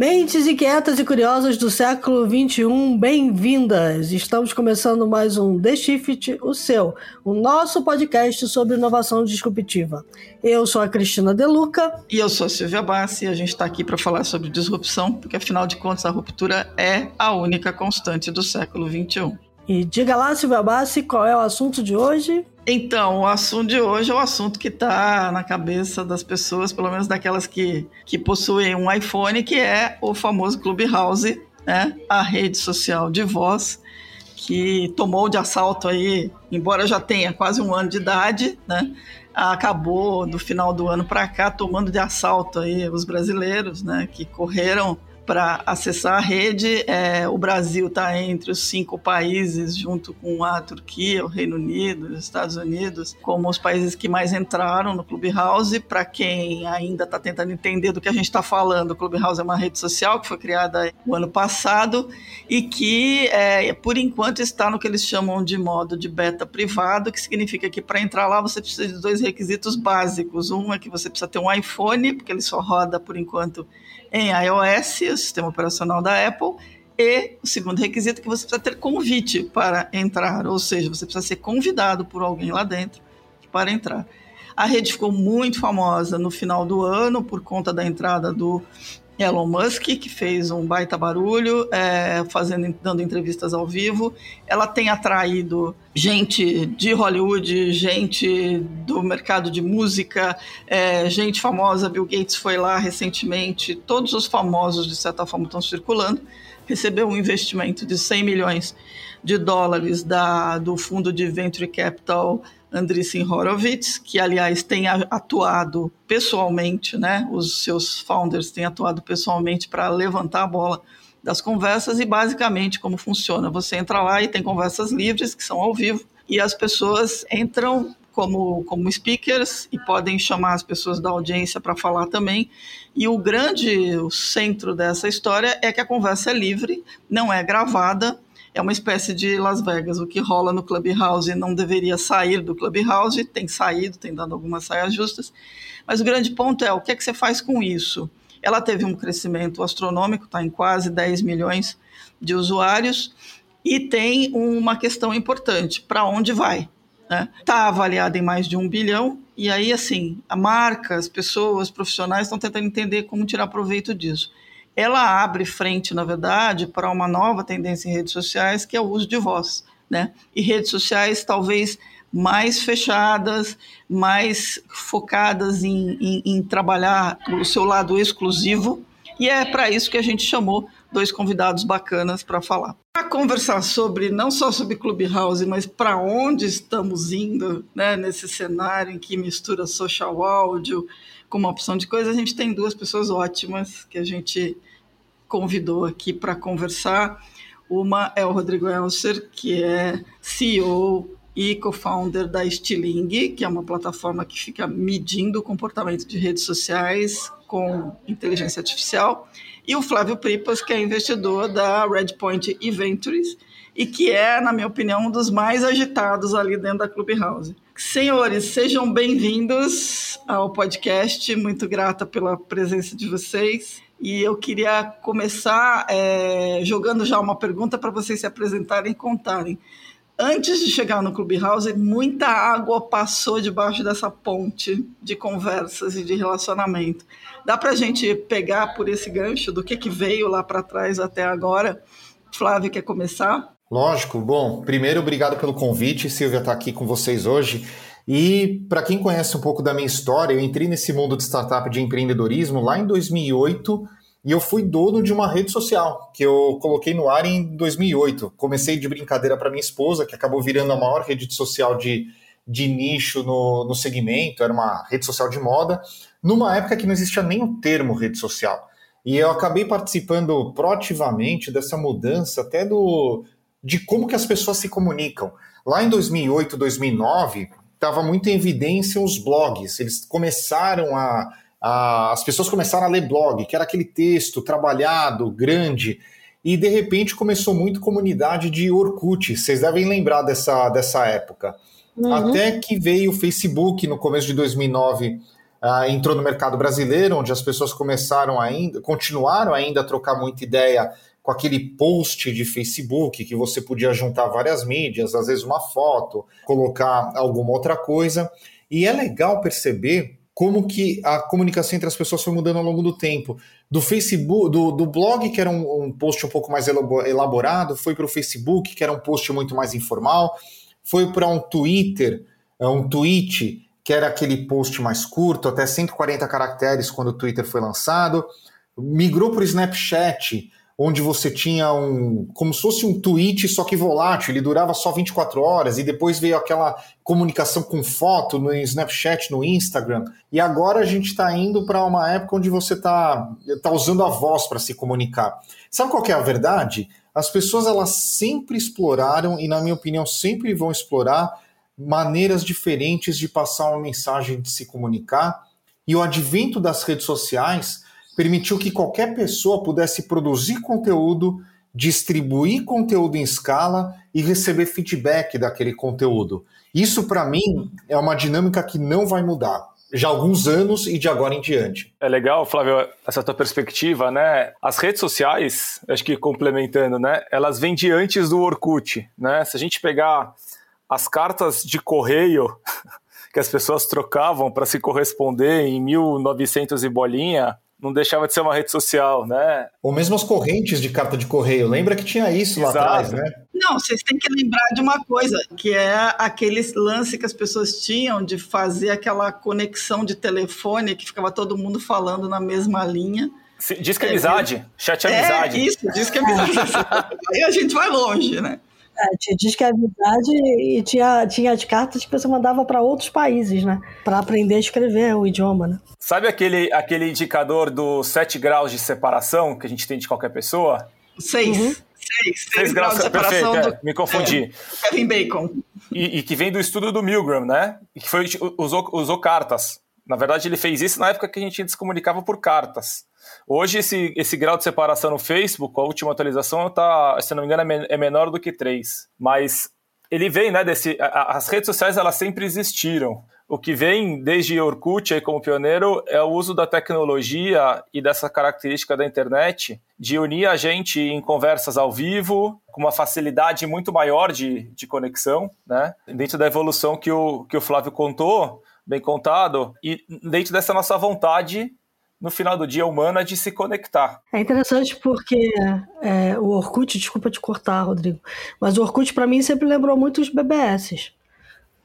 Mentes inquietas e curiosas do século XXI, bem-vindas! Estamos começando mais um The Shift, o seu, o nosso podcast sobre inovação disruptiva. Eu sou a Cristina Deluca. E eu sou a Silvia Bassi e a gente está aqui para falar sobre disrupção, porque afinal de contas a ruptura é a única constante do século XXI. E diga lá, Silvia Bassi, qual é o assunto de hoje? Então, o assunto de hoje é o assunto que está na cabeça das pessoas, pelo menos daquelas que, que possuem um iPhone, que é o famoso Clubhouse, né? a rede social de voz, que tomou de assalto aí, embora já tenha quase um ano de idade, né? acabou do final do ano para cá tomando de assalto aí os brasileiros, né? que correram para acessar a rede. É, o Brasil está entre os cinco países, junto com a Turquia, o Reino Unido, os Estados Unidos, como os países que mais entraram no Clubhouse. Para quem ainda está tentando entender do que a gente está falando, o Clubhouse é uma rede social que foi criada no ano passado e que, é, por enquanto, está no que eles chamam de modo de beta privado, que significa que para entrar lá você precisa de dois requisitos básicos. Um é que você precisa ter um iPhone, porque ele só roda, por enquanto, em iOS, o sistema operacional da Apple, e o segundo requisito é que você precisa ter convite para entrar, ou seja, você precisa ser convidado por alguém lá dentro para entrar. A rede ficou muito famosa no final do ano por conta da entrada do Elon Musk, que fez um baita barulho, é, fazendo, dando entrevistas ao vivo. Ela tem atraído gente de Hollywood, gente do mercado de música, é, gente famosa. Bill Gates foi lá recentemente. Todos os famosos, de certa forma, estão circulando. Recebeu um investimento de 100 milhões de dólares da, do fundo de Venture Capital Andreessen Horowitz, que aliás tem atuado pessoalmente, né? Os seus founders têm atuado pessoalmente para levantar a bola das conversas e basicamente como funciona. Você entra lá e tem conversas livres que são ao vivo e as pessoas entram como, como speakers e podem chamar as pessoas da audiência para falar também. E o grande o centro dessa história é que a conversa é livre, não é gravada é uma espécie de Las Vegas. O que rola no Clubhouse não deveria sair do Clubhouse, tem saído, tem dado algumas saias justas. Mas o grande ponto é o que é que você faz com isso? Ela teve um crescimento astronômico, está em quase 10 milhões de usuários, e tem uma questão importante: para onde vai? Está né? Tá avaliada em mais de um bilhão, e aí, assim, a marca, as pessoas, profissionais estão tentando entender como tirar proveito disso ela abre frente, na verdade, para uma nova tendência em redes sociais, que é o uso de voz. Né? E redes sociais talvez mais fechadas, mais focadas em, em, em trabalhar o seu lado exclusivo. E é para isso que a gente chamou dois convidados bacanas para falar. Para conversar sobre, não só sobre Clubhouse, mas para onde estamos indo né, nesse cenário em que mistura social áudio com uma opção de coisa, a gente tem duas pessoas ótimas que a gente convidou aqui para conversar. Uma é o Rodrigo Elser, que é CEO e co-founder da Stiling, que é uma plataforma que fica medindo o comportamento de redes sociais com inteligência artificial, e o Flávio Pripas, que é investidor da Redpoint Ventures e que é, na minha opinião, um dos mais agitados ali dentro da Clubhouse. Senhores, sejam bem-vindos ao podcast. Muito grata pela presença de vocês. E eu queria começar é, jogando já uma pergunta para vocês se apresentarem e contarem. Antes de chegar no Clubhouse, muita água passou debaixo dessa ponte de conversas e de relacionamento. Dá para a gente pegar por esse gancho do que, que veio lá para trás até agora? Flávio, quer começar? Lógico. Bom, primeiro, obrigado pelo convite. Silvia está aqui com vocês hoje. E para quem conhece um pouco da minha história, eu entrei nesse mundo de startup de empreendedorismo lá em 2008 e eu fui dono de uma rede social que eu coloquei no ar em 2008. Comecei de brincadeira para minha esposa, que acabou virando a maior rede social de, de nicho no, no segmento, era uma rede social de moda, numa época que não existia nem o termo rede social. E eu acabei participando proativamente dessa mudança, até do de como que as pessoas se comunicam. Lá em 2008, 2009, estava muito em evidência os blogs. Eles começaram a, a, As pessoas começaram a ler blog, que era aquele texto trabalhado, grande. E de repente começou muito comunidade de Orkut. Vocês devem lembrar dessa, dessa época. Uhum. Até que veio o Facebook no começo de 2009 uh, entrou no mercado brasileiro, onde as pessoas começaram ainda, continuaram ainda a trocar muita ideia com aquele post de Facebook que você podia juntar várias mídias, às vezes uma foto, colocar alguma outra coisa. E é legal perceber como que a comunicação entre as pessoas foi mudando ao longo do tempo. Do Facebook, do, do blog, que era um, um post um pouco mais elaborado, foi para o Facebook, que era um post muito mais informal, foi para um Twitter, é, um tweet, que era aquele post mais curto, até 140 caracteres quando o Twitter foi lançado, migrou para o Snapchat, onde você tinha um. como se fosse um tweet, só que volátil, ele durava só 24 horas, e depois veio aquela comunicação com foto no Snapchat, no Instagram. E agora a gente está indo para uma época onde você está tá usando a voz para se comunicar. Sabe qual é a verdade? As pessoas elas sempre exploraram, e na minha opinião sempre vão explorar, maneiras diferentes de passar uma mensagem, de se comunicar. E o advento das redes sociais permitiu que qualquer pessoa pudesse produzir conteúdo, distribuir conteúdo em escala e receber feedback daquele conteúdo. Isso, para mim, é uma dinâmica que não vai mudar. Já há alguns anos e de agora em diante. É legal, Flávio, essa tua perspectiva, né? As redes sociais, acho que complementando, né? Elas vêm de antes do Orkut, né? Se a gente pegar as cartas de correio que as pessoas trocavam para se corresponder em 1900 e bolinha, não deixava de ser uma rede social, né? Ou mesmo as correntes de carta de correio. Lembra que tinha isso Exato. lá atrás, né? Não, vocês têm que lembrar de uma coisa, que é aquele lance que as pessoas tinham de fazer aquela conexão de telefone que ficava todo mundo falando na mesma linha. Diz que é amizade, é, chat é amizade. É, isso, diz que é amizade. Aí a gente vai longe, né? É, tinha disque é verdade e tinha, tinha as cartas que você mandava para outros países, né? Para aprender a escrever o idioma, né? Sabe aquele, aquele indicador dos sete graus de separação que a gente tem de qualquer pessoa? Seis. Uhum. Seis, seis, graus, de separação. Perfeito, é, me confundi. É, Kevin Bacon. E, e, que vem do estudo do Milgram, né? E que foi, usou, usou cartas. Na verdade, ele fez isso na época que a gente se comunicava por cartas. Hoje, esse, esse grau de separação no Facebook, a última atualização, tá, se não me engano, é, é menor do que 3. Mas ele vem, né, desse... As redes sociais, elas sempre existiram. O que vem desde Orkut aí como pioneiro é o uso da tecnologia e dessa característica da internet de unir a gente em conversas ao vivo, com uma facilidade muito maior de, de conexão, né? Dentro da evolução que o, que o Flávio contou, bem contado, e dentro dessa nossa vontade no final do dia humana de se conectar. É interessante porque é, o Orkut, desculpa te cortar, Rodrigo, mas o Orkut para mim sempre lembrou muito os BBS.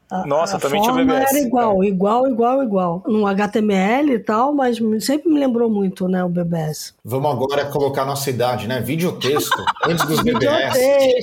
A, Nossa, a também forma tinha BBS. era igual, é. igual, igual, igual. No HTML e tal, mas sempre me lembrou muito, né, o BBS. Vamos agora colocar a nossa idade, né? Videotexto, antes dos BBS.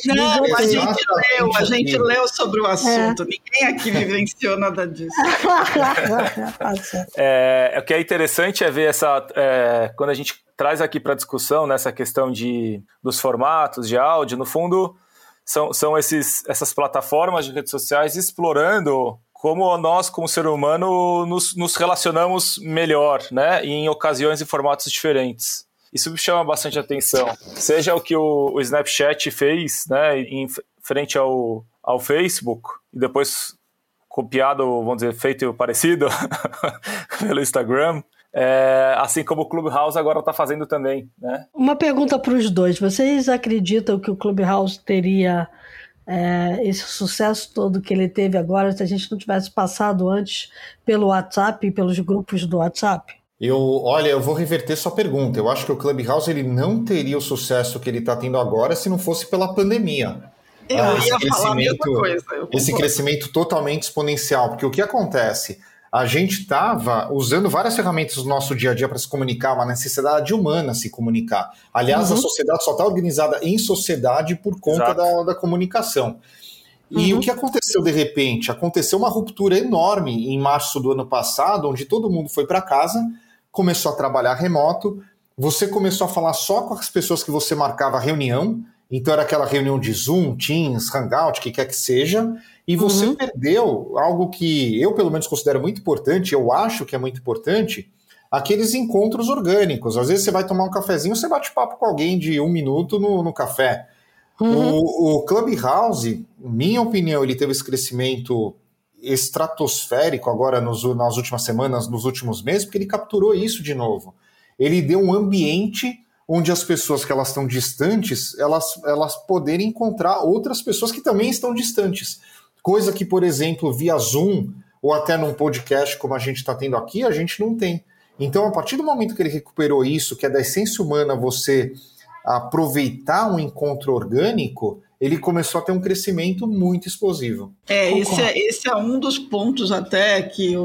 Não, a gente leu, a gente leu sobre o assunto. É. Ninguém aqui vivenciou nada disso. é, o que é interessante é ver essa... É, quando a gente traz aqui para discussão nessa questão de, dos formatos de áudio, no fundo são, são esses, essas plataformas de redes sociais explorando como nós, como ser humano, nos, nos relacionamos melhor, né? em ocasiões e formatos diferentes. Isso me chama bastante atenção. Seja o que o, o Snapchat fez, né, em frente ao, ao Facebook, e depois copiado, vamos dizer, feito parecido pelo Instagram, é, assim como o Clubhouse agora está fazendo também. Né? Uma pergunta para os dois: vocês acreditam que o Clubhouse teria é, esse sucesso todo que ele teve agora se a gente não tivesse passado antes pelo WhatsApp e pelos grupos do WhatsApp? Eu, olha, eu vou reverter sua pergunta. Eu acho que o Clubhouse ele não teria o sucesso que ele está tendo agora se não fosse pela pandemia. Eu ah, ia falar a mesma coisa. Esse crescimento totalmente exponencial, porque o que acontece? A gente estava usando várias ferramentas do nosso dia a dia para se comunicar, uma necessidade humana se comunicar. Aliás, uhum. a sociedade só está organizada em sociedade por conta da, da, comunicação. E uhum. o que aconteceu de repente? Aconteceu uma ruptura enorme em março do ano passado, onde todo mundo foi para casa, começou a trabalhar remoto, você começou a falar só com as pessoas que você marcava reunião, então era aquela reunião de Zoom, Teams, Hangout, que quer que seja, e você uhum. perdeu algo que eu, pelo menos, considero muito importante, eu acho que é muito importante, aqueles encontros orgânicos. Às vezes você vai tomar um cafezinho, você bate papo com alguém de um minuto no, no café. Uhum. O, o Clubhouse, minha opinião, ele teve esse crescimento estratosférico agora nos, nas últimas semanas, nos últimos meses, porque ele capturou isso de novo. Ele deu um ambiente onde as pessoas que elas estão distantes, elas, elas poderem encontrar outras pessoas que também estão distantes. Coisa que, por exemplo, via Zoom ou até num podcast como a gente está tendo aqui, a gente não tem. Então, a partir do momento que ele recuperou isso, que é da essência humana você aproveitar um encontro orgânico, ele começou a ter um crescimento muito explosivo. É, esse é, esse é um dos pontos até que o,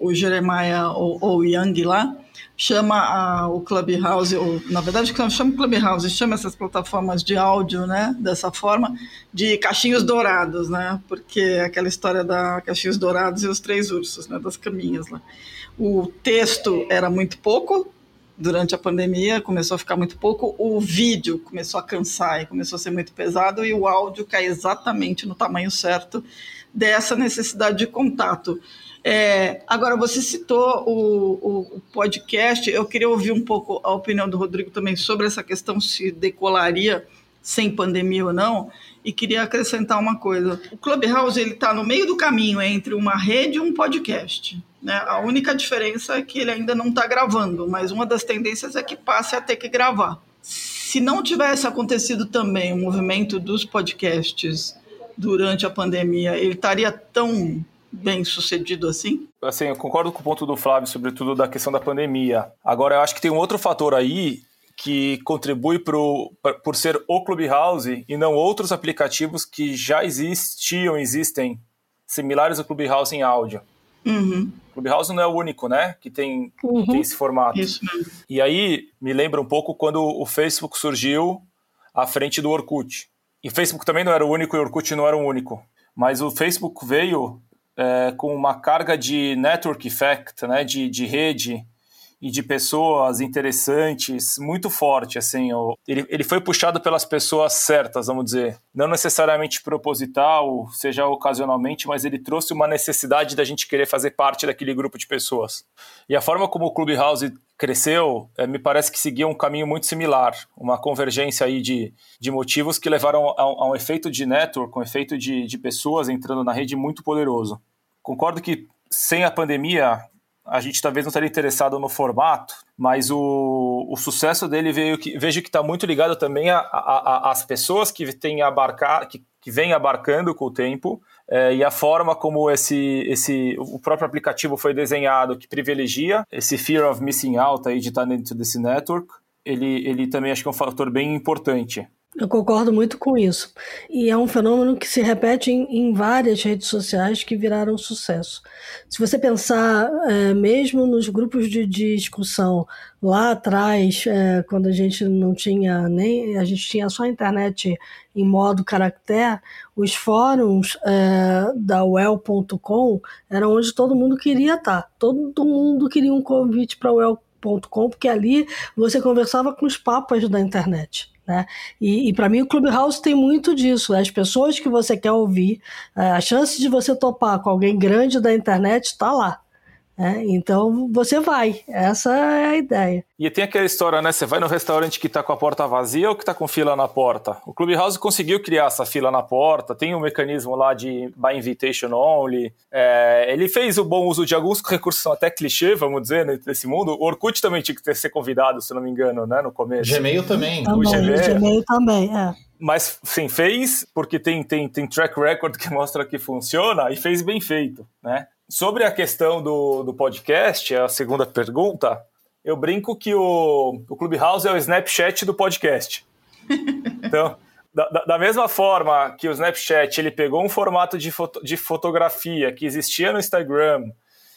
o, o Jeremiah ou, o Young lá chama a, o Clubhouse, ou na verdade não chama Clubhouse, chama essas plataformas de áudio, né, dessa forma, de cachinhos dourados, né, porque é aquela história da cachinhos dourados e os três ursos, né, das caminhas lá. O texto era muito pouco, durante a pandemia começou a ficar muito pouco, o vídeo começou a cansar e começou a ser muito pesado, e o áudio cai exatamente no tamanho certo dessa necessidade de contato. É, agora, você citou o, o, podcast, eu queria ouvir um pouco a opinião do Rodrigo também sobre essa questão se decolaria sem pandemia ou não, e queria acrescentar uma coisa. O Clubhouse está no meio do caminho entre uma rede e um podcast. Né? A única diferença é que ele ainda não está gravando, mas uma das tendências é que passe a ter que gravar. Se não tivesse acontecido também o movimento dos podcasts durante a pandemia, ele estaria tão bem sucedido assim? Assim, eu concordo com o ponto do Flávio, sobretudo da questão da pandemia. Agora, eu acho que tem um outro fator aí que contribui pro, por ser o Clubhouse e não outros aplicativos que já existiam, existem, similares ao Clubhouse em áudio. Uhum. Clubhouse não é o único, né, que tem, uhum. tem esse formato. Isso mesmo. E aí me lembra um pouco quando o Facebook surgiu à frente do Orkut. E o Facebook também não era o único e o Orkut não era o único. Mas o Facebook veio é, com uma carga de network effect, né, de, de rede, e de pessoas interessantes muito forte, assim, ele, ele foi puxado pelas pessoas certas, vamos dizer, não necessariamente proposital, seja ocasionalmente, mas ele trouxe uma necessidade da gente querer fazer parte daquele grupo de pessoas. E a forma como o Clubhouse cresceu, é, me parece que seguia um caminho muito similar, uma convergência aí de, de motivos que levaram a, a um efeito de network, um efeito de, de pessoas entrando na rede muito poderoso. Concordo que sem a pandemia a gente talvez não estaria interessado no formato, mas o, o sucesso dele veio que, vejo que está muito ligado também às pessoas que têm abarcar, que, que vêm abarcando com o tempo é, e a forma como esse, esse o próprio aplicativo foi desenhado que privilegia esse fear of missing out aí de estar dentro desse network, ele, ele também acho que é um fator bem importante. Eu concordo muito com isso. E é um fenômeno que se repete em, em várias redes sociais que viraram sucesso. Se você pensar, é, mesmo nos grupos de, discussão lá atrás, é, quando a gente não tinha nem. a gente tinha só a internet em modo caractere, os fóruns é, da well.com eram onde todo mundo queria estar. Todo mundo queria um convite para well.com, porque ali você conversava com os papas da internet. Né? E, e para mim o Clubhouse tem muito disso. As pessoas que você quer ouvir, é, a chance de você topar com alguém grande da internet está lá. É, então você vai, essa é a ideia. E tem aquela história, né? Você vai no restaurante que está com a porta vazia ou que está com fila na porta? O Clubhouse conseguiu criar essa fila na porta, tem um mecanismo lá de by invitation only. É, ele fez o bom uso de alguns recursos são até clichê, vamos dizer, nesse mundo. O Orkut também tinha que ter, ser convidado, se não me engano, né? No começo. Gmail também. também o Gmail, Gmail também, é. Mas sim, fez porque tem, tem, tem track record que mostra que funciona e fez bem feito, né? Sobre a questão do, do podcast, a segunda pergunta, eu brinco que o, o Clubhouse é o Snapchat do podcast. Então, da, da, mesma forma que o Snapchat ele pegou um formato de, foto, de fotografia que existia no Instagram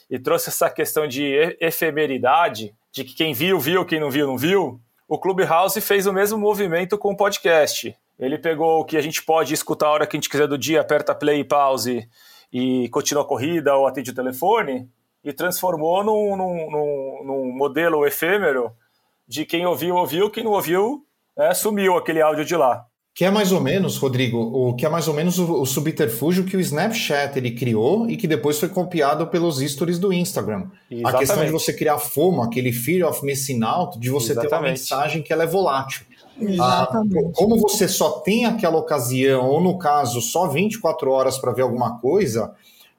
e trouxe essa questão de efemeridade, de que quem viu, viu, quem não viu, não viu, o Clubhouse fez o mesmo movimento com o podcast. Ele pegou o que a gente pode escutar a hora que a gente quiser do dia, aperta play e pause e continua a corrida ou atende o telefone, e transformou num, num, num, num modelo efêmero de quem ouviu, ouviu, quem não ouviu, né, sumiu aquele áudio de lá. Que é mais ou menos, Rodrigo, o que é mais ou menos o, o, subterfúgio que o Snapchat ele criou e que depois foi copiado pelos stories do Instagram. Exatamente. A questão de você criar FOMO, aquele fear of missing out, de você Exatamente. ter uma mensagem que ela é volátil. Ah, como você só tem aquela ocasião, ou no caso, só 24 horas para ver alguma coisa,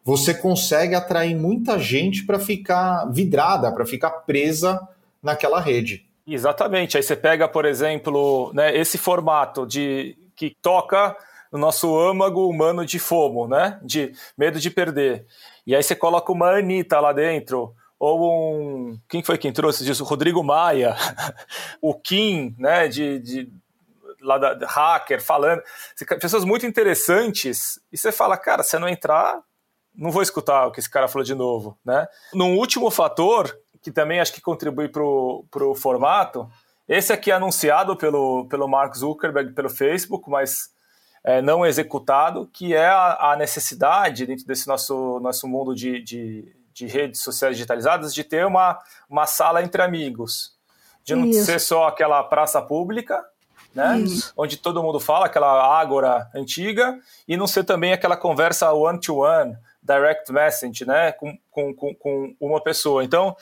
você consegue atrair muita gente para ficar vidrada, para ficar presa naquela rede. Exatamente. Aí você pega, por exemplo, né, esse formato de que toca no nosso âmago humano de fomo, né? De medo de perder. E aí você coloca uma Anitta lá dentro, ou um. Quem foi quem trouxe disso? Rodrigo Maia, o Kim, né? De, de lá da hacker falando. Pessoas muito interessantes. E você fala, cara, se eu não entrar, não vou escutar o que esse cara falou de novo, né? Num último fator, que também acho que contribui para o formato, esse aqui é anunciado pelo, pelo Mark Zuckerberg, pelo Facebook, mas é, não executado, que é a, a, necessidade, dentro desse nosso, nosso mundo de, de, de, redes sociais digitalizadas, de ter uma, uma sala entre amigos. De não Isso. ser só aquela praça pública, né? Onde todo mundo fala, aquela ágora antiga, e não ser também aquela conversa one-to-one, -one, direct message, né? Com, com, com, com uma pessoa. Então,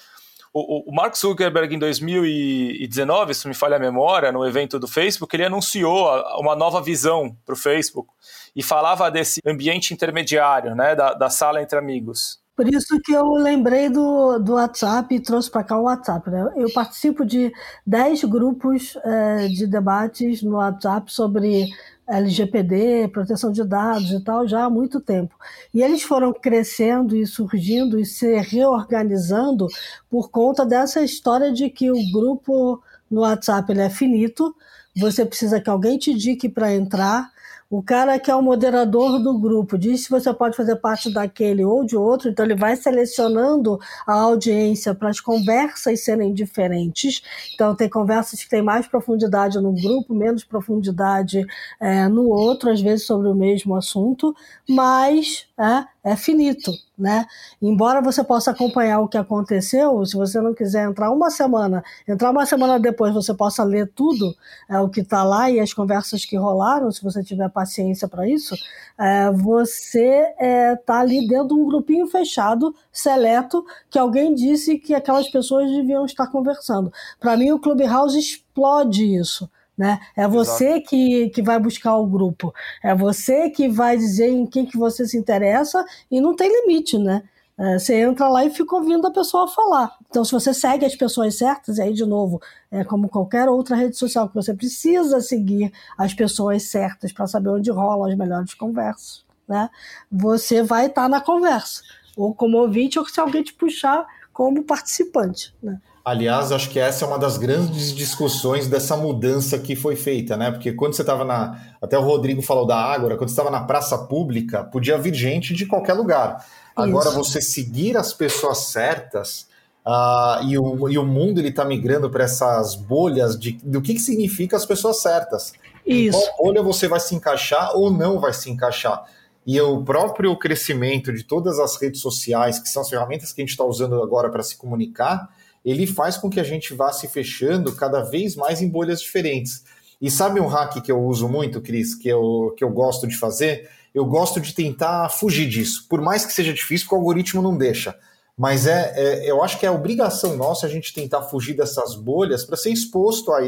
o, o Mark Zuckerberg, em 2019, se me falha a memória, no evento do Facebook, ele anunciou uma nova visão para o Facebook e falava desse ambiente intermediário, né, da, da sala entre amigos. Por isso que eu lembrei do, do WhatsApp e trouxe para cá o WhatsApp. Né? Eu participo de 10 grupos é, de debates no WhatsApp sobre LGPD, proteção de dados e tal, já há muito tempo. E eles foram crescendo e surgindo e se reorganizando por conta dessa história de que o grupo no WhatsApp ele é finito, você precisa que alguém te indique para entrar, o cara que é o moderador do grupo diz se você pode fazer parte daquele ou de outro, então ele vai selecionando a audiência para as conversas serem diferentes. Então tem conversas que têm mais profundidade no grupo, menos profundidade é, no outro, às vezes sobre o mesmo assunto, mas é, é finito né? Embora você possa acompanhar o que aconteceu, se você não quiser entrar uma semana, entrar uma semana depois, você possa ler tudo é, o que está lá e as conversas que rolaram, se você tiver paciência para isso, é, você está é, ali dentro de um grupinho fechado, seleto, que alguém disse que aquelas pessoas deviam estar conversando. Para mim, o Clubhouse explode isso. Né? É você que, que vai buscar o grupo, é você que vai dizer em quem que você se interessa e não tem limite, né? É, você entra lá e fica ouvindo a pessoa falar. Então, se você segue as pessoas certas, e aí, de novo, é como qualquer outra rede social, que você precisa seguir as pessoas certas para saber onde rolam as melhores conversas, né? Você vai estar tá na conversa, ou como ouvinte, ou se alguém te puxar como participante, né? Aliás, acho que essa é uma das grandes discussões dessa mudança que foi feita, né? Porque quando você estava na. Até o Rodrigo falou da Ágora, quando você estava na praça pública, podia vir gente de qualquer lugar. Agora, Isso. você seguir as pessoas certas. Uh, e, o, e o mundo ele está migrando para essas bolhas de, do que, que significa as pessoas certas. Isso. Em qual bolha você vai se encaixar ou não vai se encaixar. E o próprio crescimento de todas as redes sociais, que são as ferramentas que a gente está usando agora para se comunicar, ele faz com que a gente vá se fechando cada vez mais em bolhas diferentes. E sabe um hack que eu uso muito, Cris, que eu, que eu gosto de fazer? Eu gosto de tentar fugir disso, por mais que seja difícil, o algoritmo não deixa. Mas é, é eu acho que é obrigação nossa a gente tentar fugir dessas bolhas para ser exposto a,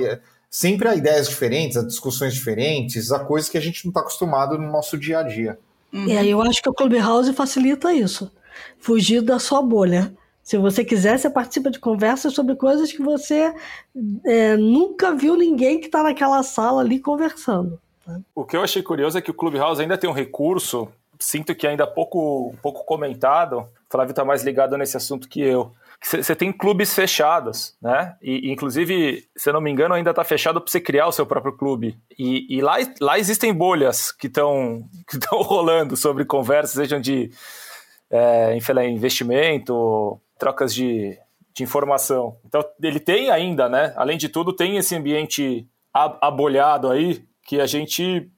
sempre a ideias diferentes, a discussões diferentes, a coisas que a gente não está acostumado no nosso dia a dia. E aí eu acho que o Clubhouse facilita isso. Fugir da sua bolha. Se você quiser, você participa de conversas sobre coisas que você é, nunca viu ninguém que está naquela sala ali conversando. Né? O que eu achei curioso é que o Clubhouse ainda tem um recurso, sinto que ainda pouco, pouco comentado. O Flávio está mais ligado nesse assunto que eu. Você tem clubes fechados, né? E, inclusive, se eu não me engano, ainda está fechado para você criar o seu próprio clube. E, e lá, lá existem bolhas que estão que rolando sobre conversas, sejam de é, investimento, trocas de, de informação. Então, ele tem ainda, né? Além de tudo, tem esse ambiente abolhado aí que a gente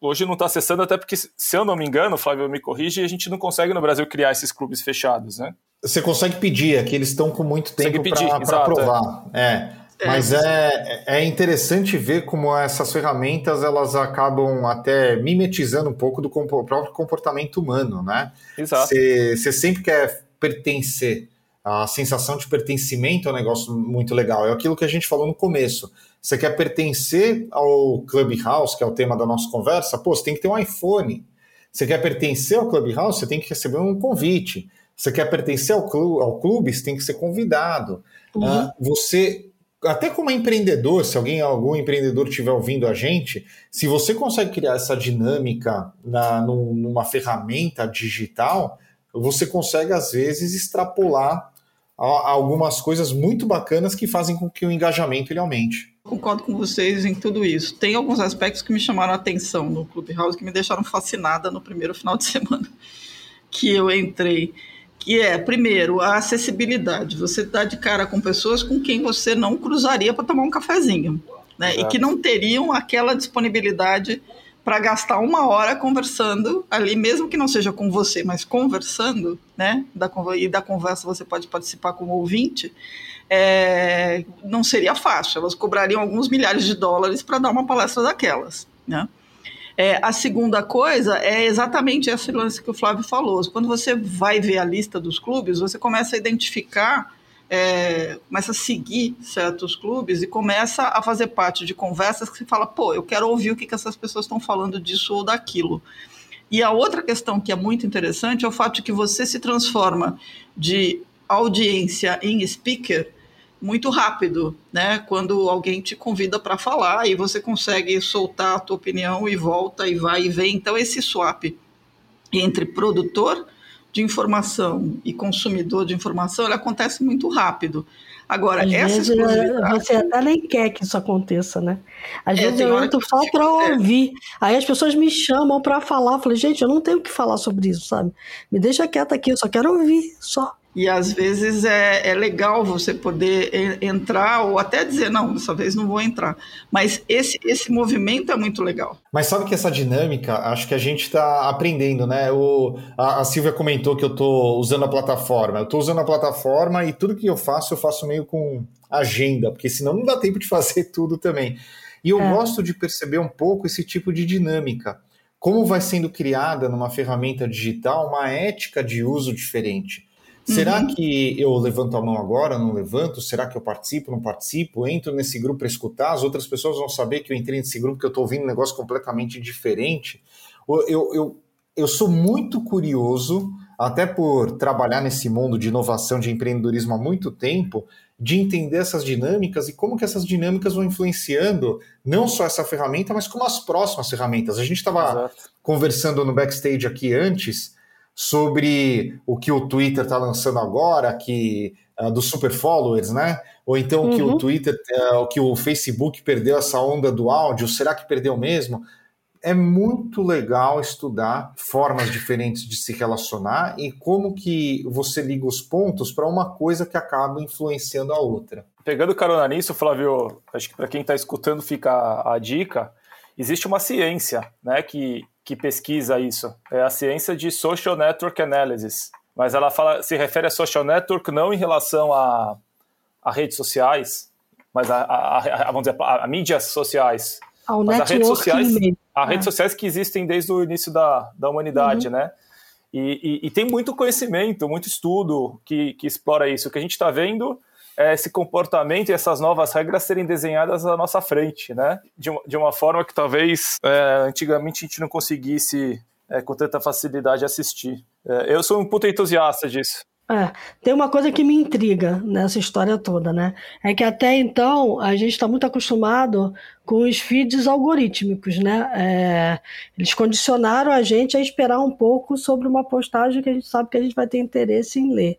hoje não está acessando, até porque, se eu não me engano, Flávio me corrige, a gente não consegue no Brasil criar esses clubes fechados, né? Você consegue pedir, é que eles estão com muito tempo para aprovar. É. é. Mas é, é interessante ver como essas ferramentas elas acabam até mimetizando um pouco do próprio comportamento humano, né? Exato. Você sempre quer pertencer a sensação de pertencimento é um negócio muito legal. É aquilo que a gente falou no começo. Você quer pertencer ao Clubhouse, que é o tema da nossa conversa, pô, você tem que ter um iPhone. Você quer pertencer ao Clubhouse, você tem que receber um convite. Você quer pertencer ao clube, ao clube você tem que ser convidado. Uhum. Uh, você, até como empreendedor, se alguém, algum empreendedor estiver ouvindo a gente, se você consegue criar essa dinâmica na, numa ferramenta digital, você consegue, às vezes, extrapolar algumas coisas muito bacanas que fazem com que o engajamento ele aumente. Concordo com vocês em tudo isso. Tem alguns aspectos que me chamaram a atenção no Clubhouse que me deixaram fascinada no primeiro final de semana que eu entrei. Que é, primeiro, a acessibilidade. Você dá de cara com pessoas com quem você não cruzaria para tomar um cafezinho. Né? E que não teriam aquela disponibilidade para gastar uma hora conversando ali, mesmo que não seja com você, mas conversando, né? Da, e da conversa você pode participar como ouvinte, é, não seria fácil. Elas cobrariam alguns milhares de dólares para dar uma palestra daquelas, né? É, a segunda coisa é exatamente esse lance que o Flávio falou. Quando você vai ver a lista dos clubes, você começa a identificar é, começa a seguir certos clubes e começa a fazer parte de conversas que você fala, pô, eu quero ouvir o que, que essas pessoas estão falando disso ou daquilo. E a outra questão que é muito interessante é o fato de que você se transforma de audiência em speaker muito rápido, né? Quando alguém te convida para falar e você consegue soltar a tua opinião e volta e vai e vem. Então esse swap entre produtor de informação e consumidor de informação, ele acontece muito rápido. Agora, Às essa vezes, é, Você até nem quer que isso aconteça, né? Às é, vezes eu entro só para ouvir. Aí as pessoas me chamam para falar. Eu falei, gente, eu não tenho o que falar sobre isso, sabe? Me deixa quieta aqui, eu só quero ouvir, só. E às vezes é, é legal você poder entrar ou até dizer, não, dessa vez não vou entrar. Mas esse, esse movimento é muito legal. Mas sabe que essa dinâmica, acho que a gente está aprendendo, né? O, a, a Silvia comentou que eu estou usando a plataforma. Eu estou usando a plataforma e tudo que eu faço, eu faço meio com agenda, porque senão não dá tempo de fazer tudo também. E eu é. gosto de perceber um pouco esse tipo de dinâmica. Como vai sendo criada numa ferramenta digital uma ética de uso diferente. Será uhum. que eu levanto a mão agora, não levanto? Será que eu participo, não participo? Entro nesse grupo para escutar? As outras pessoas vão saber que eu entrei nesse grupo, que eu estou ouvindo um negócio completamente diferente? Eu, eu, eu sou muito curioso, até por trabalhar nesse mundo de inovação, de empreendedorismo há muito tempo, de entender essas dinâmicas e como que essas dinâmicas vão influenciando não só essa ferramenta, mas como as próximas ferramentas. A gente estava conversando no backstage aqui antes sobre o que o Twitter está lançando agora, que uh, dos super followers, né? Ou então uhum. que o uhum. Twitter, uh, que o Facebook perdeu essa onda do áudio, será que perdeu mesmo? É muito legal estudar formas diferentes de se relacionar e como que você liga os pontos para uma coisa que acaba influenciando a outra. Pegando carona nisso, Flávio, acho que para quem está escutando fica a, a dica. Existe uma ciência, né, que que pesquisa isso. É a ciência de Social Network Analysis. Mas ela fala, se refere a social network não em relação a, a redes sociais, mas a, a, a vamos dizer, a, mídias sociais. Ao mas a redes sociais, a redes sociais que existem desde o início da, da humanidade, uhum. né? E, e, e, tem muito conhecimento, muito estudo que, que explora isso. O que a gente está vendo esse comportamento e essas novas regras serem desenhadas à nossa frente, né? De, uma, de uma forma que talvez é, antigamente a gente não conseguisse é, com tanta facilidade assistir. É, eu sou um puta entusiasta disso. É, tem uma coisa que me intriga nessa história toda, né? É que até então a gente está muito acostumado com os feeds algorítmicos, né? É, eles condicionaram a gente a esperar um pouco sobre uma postagem que a gente sabe que a gente vai ter interesse em ler.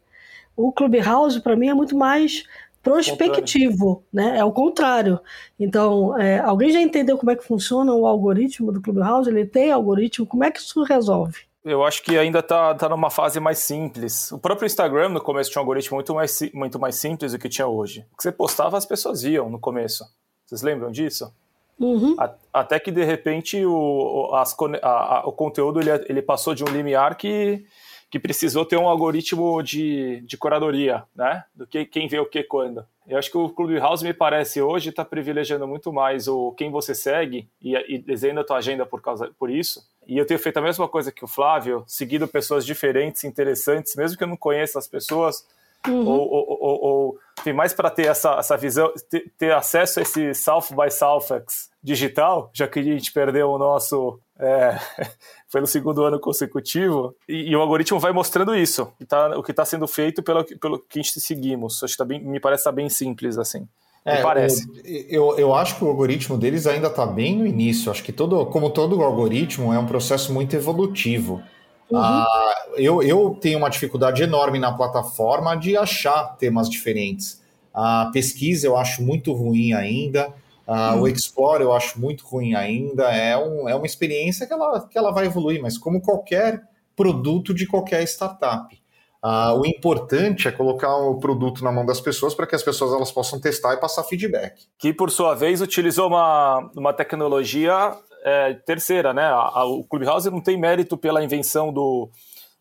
O Clubhouse, para mim, é muito mais prospectivo, né? É o contrário. Então, é, alguém já entendeu como é que funciona o algoritmo do Clubhouse? Ele tem algoritmo? Como é que isso resolve? Eu acho que ainda está tá numa fase mais simples. O próprio Instagram, no começo, tinha um algoritmo muito mais, muito mais simples do que tinha hoje. O que você postava, as pessoas iam no começo. Vocês lembram disso? Uhum. Até que, de repente, o, as, a, a, o conteúdo ele, ele passou de um limiar que que precisou ter um algoritmo de, de curadoria, né? Do que quem vê o que quando. Eu acho que o Clubhouse me parece hoje está privilegiando muito mais o quem você segue e, e desenha a tua agenda por causa por isso. E eu tenho feito a mesma coisa que o Flávio, seguido pessoas diferentes, interessantes, mesmo que eu não conheça as pessoas, uhum. ou, ou, ou, ou tem mais para ter essa, essa visão, ter, ter, acesso a esse South by Southwards digital, já que a gente perdeu o nosso é, pelo segundo ano consecutivo, e, e, o algoritmo vai mostrando isso, tá, o que está sendo feito pelo, pelo que a gente seguimos. Acho que tá bem, me parece tá bem simples assim. É, parece. Eu, eu acho que o algoritmo deles ainda está bem no início. Acho que todo, como todo algoritmo, é um processo muito evolutivo. Uhum. Ah, eu, eu tenho uma dificuldade enorme na plataforma de achar temas diferentes. A pesquisa eu acho muito ruim ainda. Uh, O Explore eu acho muito ruim ainda. É, um, é uma experiência que ela, que ela vai evoluir, mas como qualquer produto de qualquer startup. Uh, o importante é colocar o produto na mão das pessoas para que as pessoas elas possam testar e passar feedback. Que, por sua vez, utilizou uma, uma tecnologia é, terceira, né? A, a, o Clubhouse não tem mérito pela invenção do,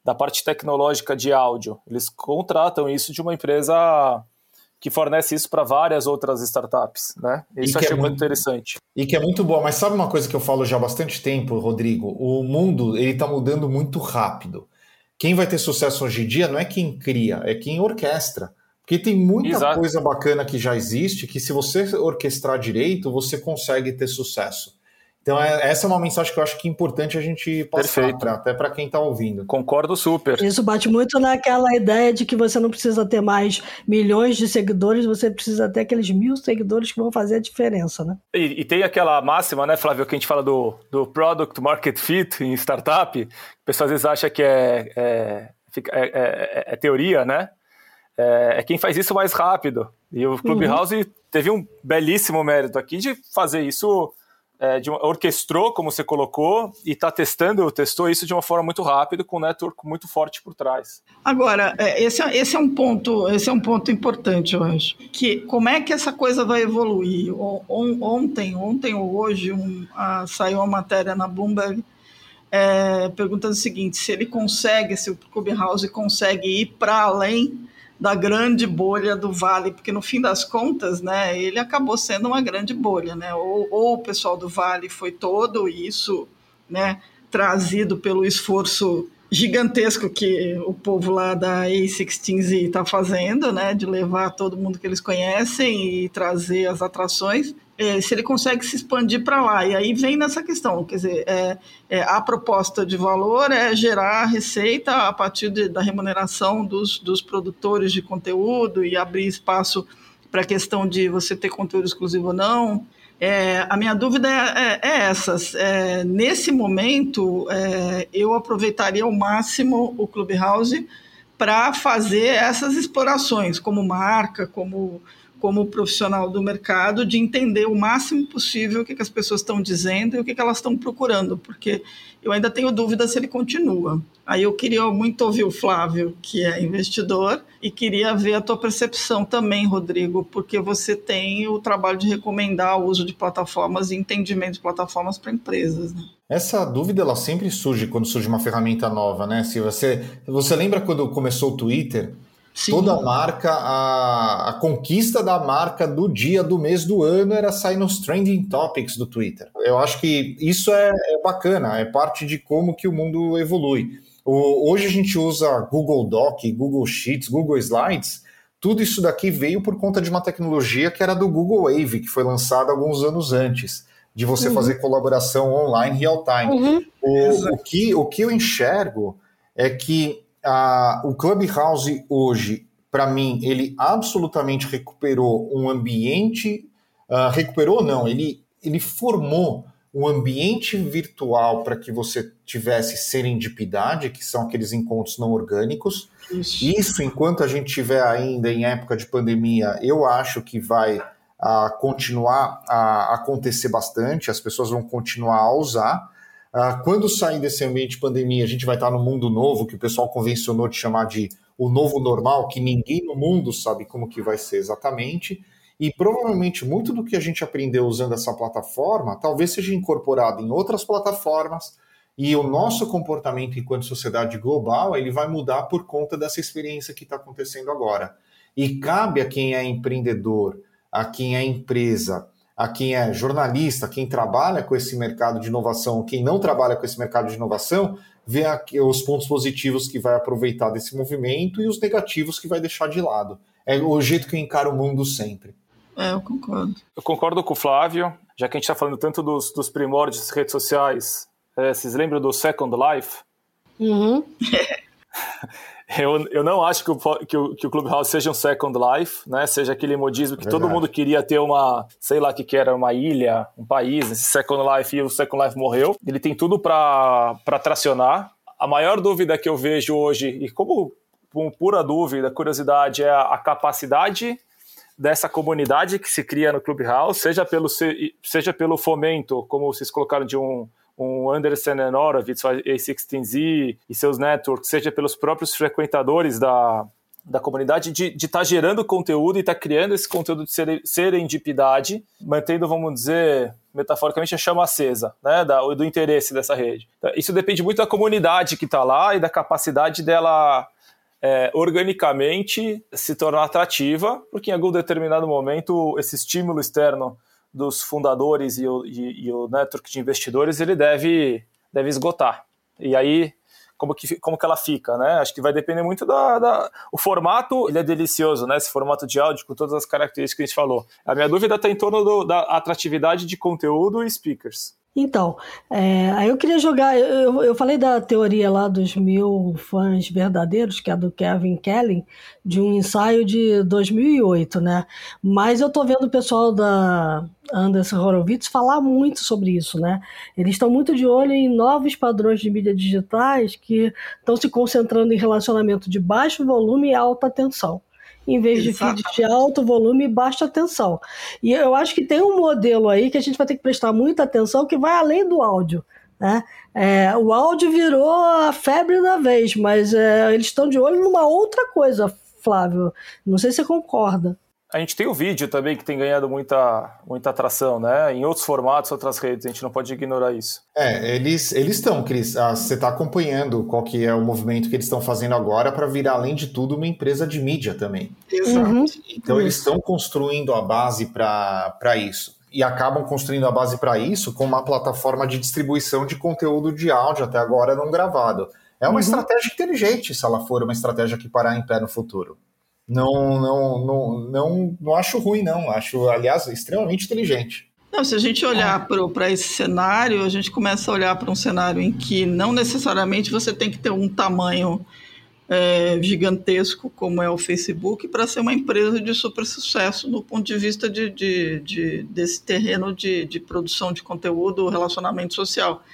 da parte tecnológica de áudio. Eles contratam isso de uma empresa que fornece isso para várias outras startups, né? Isso eu achei é muito, interessante. E que é muito boa, mas sabe uma coisa que eu falo já há bastante tempo, Rodrigo? O mundo ele está mudando muito rápido. Quem vai ter sucesso hoje em dia não é quem cria, é quem orquestra. Porque tem muita Exato. coisa bacana que já existe que se você orquestrar direito, você consegue ter sucesso. Então, é, essa é uma mensagem que eu acho que é importante a gente passar, pra, até para quem está ouvindo. Concordo super. Isso bate muito naquela ideia de que você não precisa ter mais milhões de seguidores, você precisa ter aqueles mil seguidores que vão fazer a diferença, né? E, e tem aquela máxima, né, Flávio, que a gente fala do, do product market fit em startup. O pessoal às vezes acha que é, é, é, é, é teoria, né? É, é, quem faz isso mais rápido. E o Clubhouse uhum. teve um belíssimo mérito aqui de fazer isso é, de orquestrou, como você colocou, e está testando, testou isso de uma forma muito rápida, com um network muito forte por trás. Agora, é, esse, é, esse, é um ponto, esse é um ponto importante, eu acho. Que como é que essa coisa vai evoluir? Ontem, ontem ou hoje, um, a, saiu uma matéria na Bloomberg é, perguntando o seguinte: se ele consegue, se o Clubhouse consegue ir para além da grande bolha do Vale, porque no fim das contas, né, ele acabou sendo uma grande bolha, né? Ou, ou o pessoal do Vale foi todo isso, né, trazido pelo esforço gigantesco que o povo lá da A16Z está fazendo, né, de levar todo mundo que eles conhecem e trazer as atrações, é, se ele consegue se expandir para lá. E aí vem nessa questão, quer dizer, é, é, a proposta de valor é gerar receita a partir de, da remuneração dos, dos produtores de conteúdo e abrir espaço para a questão de você ter conteúdo exclusivo ou não. É, a minha dúvida é, é, é essa. Nesse momento, eu aproveitaria ao máximo o Clubhouse para fazer essas explorações como marca, como como profissional do mercado, de entender o máximo possível o que, que as pessoas estão dizendo e o que, que elas estão procurando, porque eu ainda tenho dúvida se ele continua. Aí eu queria muito ouvir o Flávio, que é investidor, e queria ver a tua percepção também, Rodrigo, porque você tem o trabalho de recomendar o uso de plataformas e entendimento de plataformas para empresas. Né? Essa dúvida ela sempre surge quando surge uma ferramenta nova, né? Se você, você lembra quando começou o Twitter? Sim. Toda marca, a, a, conquista da marca do dia, do mês, do ano era sair nos trending topics do Twitter. Eu acho que isso é, é bacana, é parte de como que o mundo evolui. O, hoje a gente usa Google Doc, Google Sheets, Google Slides. Tudo isso daqui veio por conta de uma tecnologia que era do Google Wave, que foi lançada alguns anos antes de você uhum. fazer colaboração online real time. Uhum. O, o, que, o que eu enxergo é que o Clubhouse hoje, para mim, ele absolutamente recuperou um ambiente. Uh, recuperou, não, ele, ele formou um ambiente virtual para que você tivesse serendipidade, que são aqueles encontros não orgânicos. Isso. Isso, enquanto a gente tiver ainda em época de pandemia, eu acho que vai uh, continuar a acontecer bastante, as pessoas vão continuar a usar. Ah, quando sair desse ambiente de pandemia, a gente vai estar no mundo novo, que o pessoal convencionou de chamar de o novo normal, que ninguém no mundo sabe como que vai ser exatamente. E provavelmente muito do que a gente aprendeu usando essa plataforma talvez seja incorporado em outras plataformas e o nosso comportamento enquanto sociedade global ele vai mudar por conta dessa experiência que está acontecendo agora. E cabe a quem é empreendedor, a quem é empresa, a quem é jornalista, quem trabalha com esse mercado de inovação, quem não trabalha com esse mercado de inovação, ver aqui os pontos positivos que vai aproveitar desse movimento e os negativos que vai deixar de lado. É o jeito que eu encaro o mundo sempre. É, eu concordo. Eu concordo com o Flávio, já que a gente está falando tanto dos, dos primórdios das redes sociais, É, vocês lembram do Second Life? Uhum. eu, eu não acho que o, que, o, que o Clubhouse seja um Second Life, né? Seja aquele modismo que Verdade. todo mundo queria ter uma, sei lá o que, que era, uma ilha, um país, esse Second Life e o Second Life morreu. Ele tem tudo para tracionar. A maior dúvida que eu vejo hoje, e como com pura dúvida, curiosidade, é a, a capacidade dessa comunidade que se cria no Clubhouse, seja pelo, seja pelo fomento, como vocês colocaram, de um, um Anderson and Horowitz, A16Z e seus networks, seja pelos próprios frequentadores da, da comunidade, de estar tá gerando conteúdo e estar tá criando esse conteúdo de serendipidade, mantendo, vamos dizer, metaforicamente, a chama acesa, né, da, do interesse dessa rede. Então, isso depende muito da comunidade que está lá e da capacidade dela é, organicamente se tornar atrativa, porque em algum determinado momento esse estímulo externo dos fundadores e o, e, e o network de investidores ele deve, deve esgotar. E aí como que, como que ela fica, né? Acho que vai depender muito da, da, O formato, ele é delicioso, né? Esse formato de áudio com todas as características que a gente falou. A minha dúvida está em torno do, da atratividade de conteúdo e speakers. Então, é, aí eu queria jogar. Eu, eu falei da teoria lá dos mil fãs verdadeiros, que é do Kevin Kelly, de um ensaio de 2008, né? Mas eu tô vendo o pessoal da Anderson Horowitz falar muito sobre isso, né? Eles estão muito de olho em novos padrões de mídias digitais que estão se concentrando em relacionamento de baixo volume e alta tensão em vez de feeds de alto volume e baixa tensão. E eu acho que tem um modelo aí que a gente vai ter que prestar muita atenção que vai além do áudio. Né? É, o áudio virou a febre da vez, mas é, eles estão de olho numa outra coisa, Flávio. Não sei se você concorda. A gente tem o vídeo também que tem ganhado muita, muita atração, né? Em outros formatos, outras redes, a gente não pode ignorar isso. É, eles eles estão, Cris. Ah, você está acompanhando qual que é o movimento que eles estão fazendo agora para virar, além de tudo, uma empresa de mídia também. Exato. Uhum. Então eles estão construindo a base para isso. E acabam construindo a base para isso com uma plataforma de distribuição de conteúdo de áudio até agora não gravado. É uma uhum. estratégia inteligente se ela for uma estratégia que parar em pé no futuro. Não, não, não, não, não acho ruim, não. Acho, aliás, extremamente inteligente. Não, se a gente olhar para esse cenário, a gente começa a olhar para um cenário em que não necessariamente você tem que ter um tamanho é, gigantesco como é o Facebook para ser uma empresa de super sucesso no ponto de vista de, de, de desse terreno de, de produção de conteúdo, relacionamento social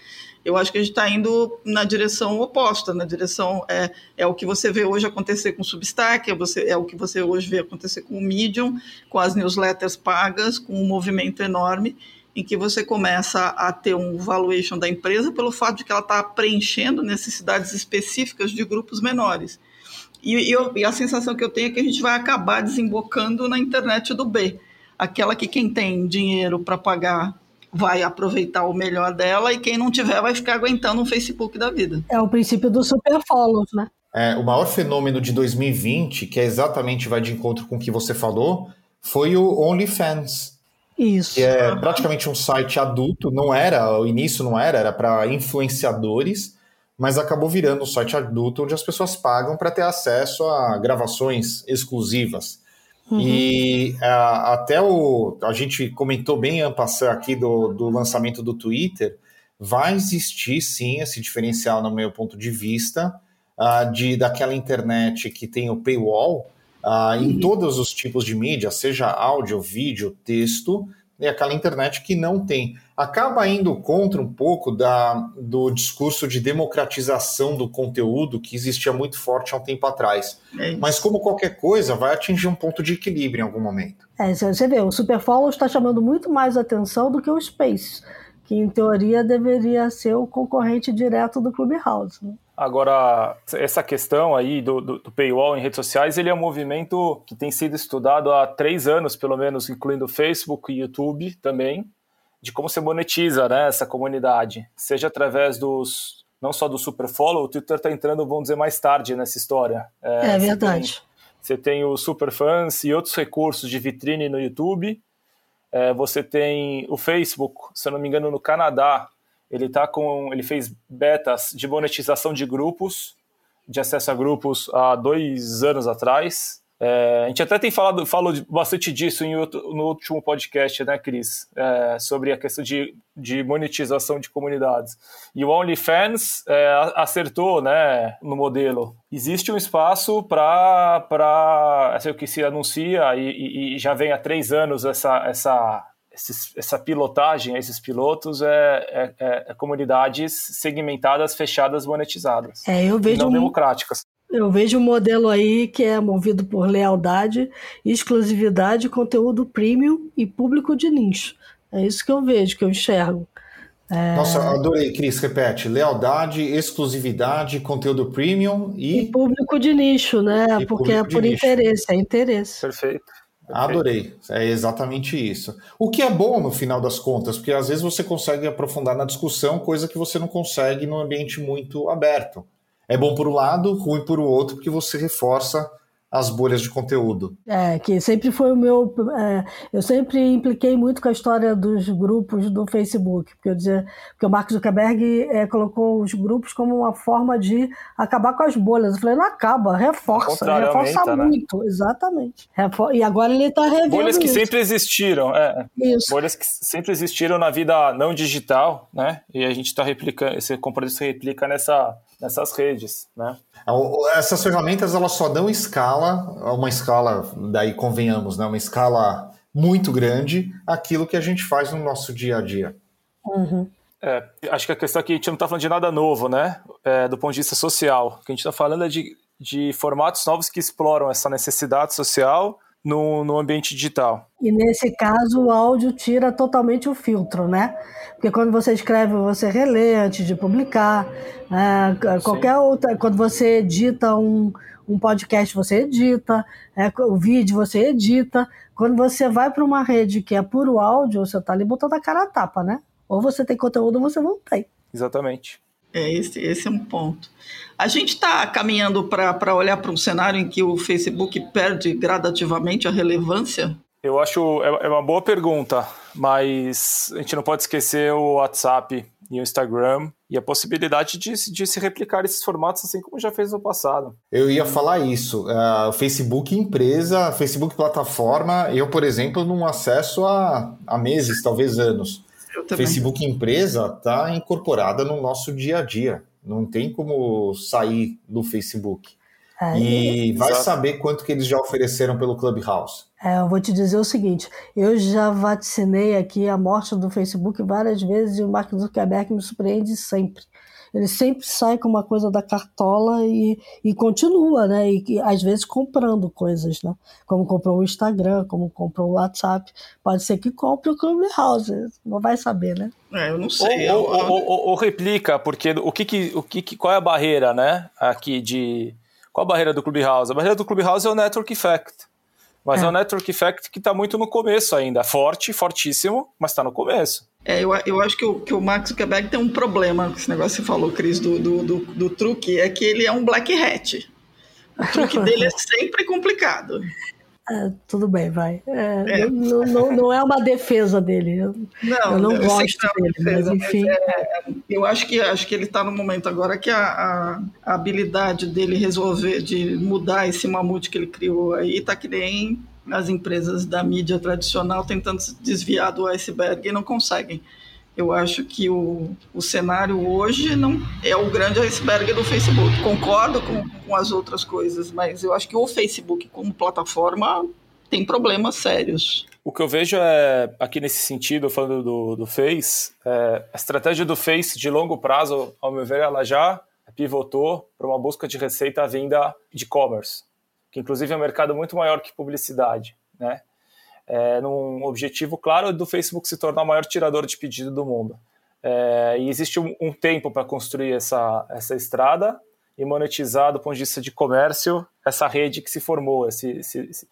eu acho que a gente está indo na direção oposta, na direção é, é o que você vê hoje acontecer com o Substack, é, você, é o que você hoje vê acontecer com o Medium, com as newsletters pagas, com um movimento enorme em que você começa a ter um valuation da empresa pelo fato de que ela está preenchendo necessidades específicas de grupos menores. E, e, eu, e a sensação que eu tenho é que a gente vai acabar desembocando na internet do B, aquela que quem tem dinheiro para pagar vai aproveitar o melhor dela e quem não tiver vai ficar aguentando um Facebook da vida. É o princípio do super follows, né? É, o maior fenômeno de 2020, que é exatamente vai de encontro com o que você falou, foi o OnlyFans. Isso. Que é praticamente um site adulto, não era, o início não era, era para influenciadores, mas acabou virando um site adulto onde as pessoas pagam para ter acesso a gravações exclusivas. Uhum. E uh, até o. A gente comentou bem passar aqui do, do lançamento do Twitter. Vai existir sim esse diferencial, no meu ponto de vista, uh, de daquela internet que tem o paywall uh, uhum. em todos os tipos de mídia, seja áudio, vídeo, texto, e aquela internet que não tem. Acaba indo contra um pouco da, do discurso de democratização do conteúdo que existia muito forte há um tempo atrás. É Mas, como qualquer coisa, vai atingir um ponto de equilíbrio em algum momento. É, você vê, o Superfollow está chamando muito mais atenção do que o Space, que em teoria deveria ser o concorrente direto do Clubhouse. Né? Agora, essa questão aí do, do, do, paywall em redes sociais, ele é um movimento que tem sido estudado há três anos, pelo menos, incluindo Facebook e YouTube também, de como se monetiza né, essa comunidade, seja através dos, não só do Superfollow, o Twitter está entrando, vamos dizer, mais tarde nessa história. É, é verdade. Você tem, tem o Superfans e outros recursos de vitrine no YouTube, é, você tem o Facebook, se eu não me engano, no Canadá, ele tá com, ele fez betas de monetização de grupos, de acesso a grupos há dois anos atrás. É, a gente até tem falado falou bastante disso em outro, no último podcast, né, Cris? É, sobre a questão de, de monetização de comunidades. E o OnlyFans é, acertou né, no modelo. Existe um espaço para é o que se anuncia e, e, e, já vem há três anos essa, essa, essa pilotagem, esses pilotos, é, é, é, é, comunidades segmentadas, fechadas, monetizadas. É, eu vejo não um... democráticas. Eu vejo um modelo aí que é movido por lealdade, exclusividade, conteúdo premium e público de nicho. É isso que eu vejo, que eu enxergo. É... Nossa, adorei, Cris, repete. Lealdade, exclusividade, conteúdo premium e... e público de nicho, né? E Porque é por interesse, é interesse. Perfeito. Adorei, é exatamente isso. O que é bom no final das contas, porque às vezes você consegue aprofundar na discussão, coisa que você não consegue num ambiente muito aberto é bom por um lado, ruim por o outro, porque você reforça as bolhas de conteúdo. É, que sempre foi o meu. É, eu sempre impliquei muito com a história dos grupos do Facebook, porque eu dizia, porque o Mark Zuckerberg é, colocou os grupos como uma forma de acabar com as bolhas. Eu falei, não acaba, reforça, reforça né? muito, exatamente. Refor e agora ele está revendo. Bolhas que isso. sempre existiram, é. Isso. Bolhas que sempre existiram na vida não digital, né? E a gente está replicando, esse se replica nessa nessas redes, né? Essas ferramentas elas só dão escala, uma escala, daí convenhamos, né? uma escala muito grande, aquilo que a gente faz no nosso dia a dia. Uhum. É, acho que a questão aqui, a gente não está falando de nada novo, né? É, do ponto de vista social. O que a gente está falando é de, de formatos novos que exploram essa necessidade social no, no ambiente digital. E nesse caso, o áudio tira totalmente o filtro, né? Porque quando você escreve, você relê antes de publicar. É, qualquer Sim. outra. Quando você edita um, um podcast, você edita. É, o vídeo, você edita. Quando você vai para uma rede que é puro áudio, você está ali botando a cara a tapa, né? Ou você tem conteúdo ou você não tem. Exatamente. É, esse, esse é um ponto. A gente está caminhando para olhar para um cenário em que o Facebook perde gradativamente a relevância? Eu acho é, é uma boa pergunta, mas a gente não pode esquecer o WhatsApp e o Instagram e a possibilidade de, de se replicar esses formatos assim como já fez no passado. Eu ia falar isso. Uh, Facebook empresa, Facebook plataforma, eu, por exemplo, não acesso há, há meses, talvez anos. Facebook empresa está incorporada no nosso dia a dia. Não tem como sair do Facebook. É, e vai exato. saber quanto que eles já ofereceram pelo Clubhouse. É, eu vou te dizer o seguinte: eu já vaticinei aqui a morte do Facebook várias vezes e o Mark Zuckerberg me surpreende sempre ele sempre sai com uma coisa da cartola e, e continua, né? E, e, às vezes comprando coisas, né? Como comprou o Instagram, como comprou o WhatsApp. Pode ser que compre o Clubhouse, não vai saber, né? É, eu não sei. Ou, ou, ou, ou replica, porque o que, que, o que, qual é a barreira, né? Aqui de. Qual a barreira do Clubhouse? A barreira do Clubhouse é o Network Effect. Mas é, é um Network Effect que está muito no começo ainda. Forte, fortíssimo, mas está no começo. É, eu, eu acho que o, que o Mark Zuckerberg tem um problema com esse negócio que você falou, Cris, do, do, do, do truque, é que ele é um black hat. O truque dele é sempre complicado. É, tudo bem, vai. É, é. Não, não, não, é uma defesa dele. Eu não, eu não gosto dele, defesa, mas enfim. Mas é, eu acho que, acho que ele está no momento agora que a, a, a, habilidade dele resolver, de mudar esse mamute que ele criou aí, está que nem as empresas da mídia tradicional tentando se desviar do iceberg e não conseguem. Eu acho que o, o cenário hoje não é o grande iceberg do Facebook. Concordo com, com as outras coisas, mas eu acho que o Facebook como plataforma tem problemas sérios. O que eu vejo é, aqui nesse sentido, falando do, do Face, é, a estratégia do Face de longo prazo, ao meu ver, ela já pivotou para uma busca de receita vinda de e-commerce que inclusive é um mercado muito maior que publicidade, né? É, num objetivo claro do Facebook se tornar o maior tirador de pedido do mundo. É, e existe um, um tempo para construir essa, essa estrada e monetizar do ponto de vista de comércio essa rede que se formou, esse, esse, esse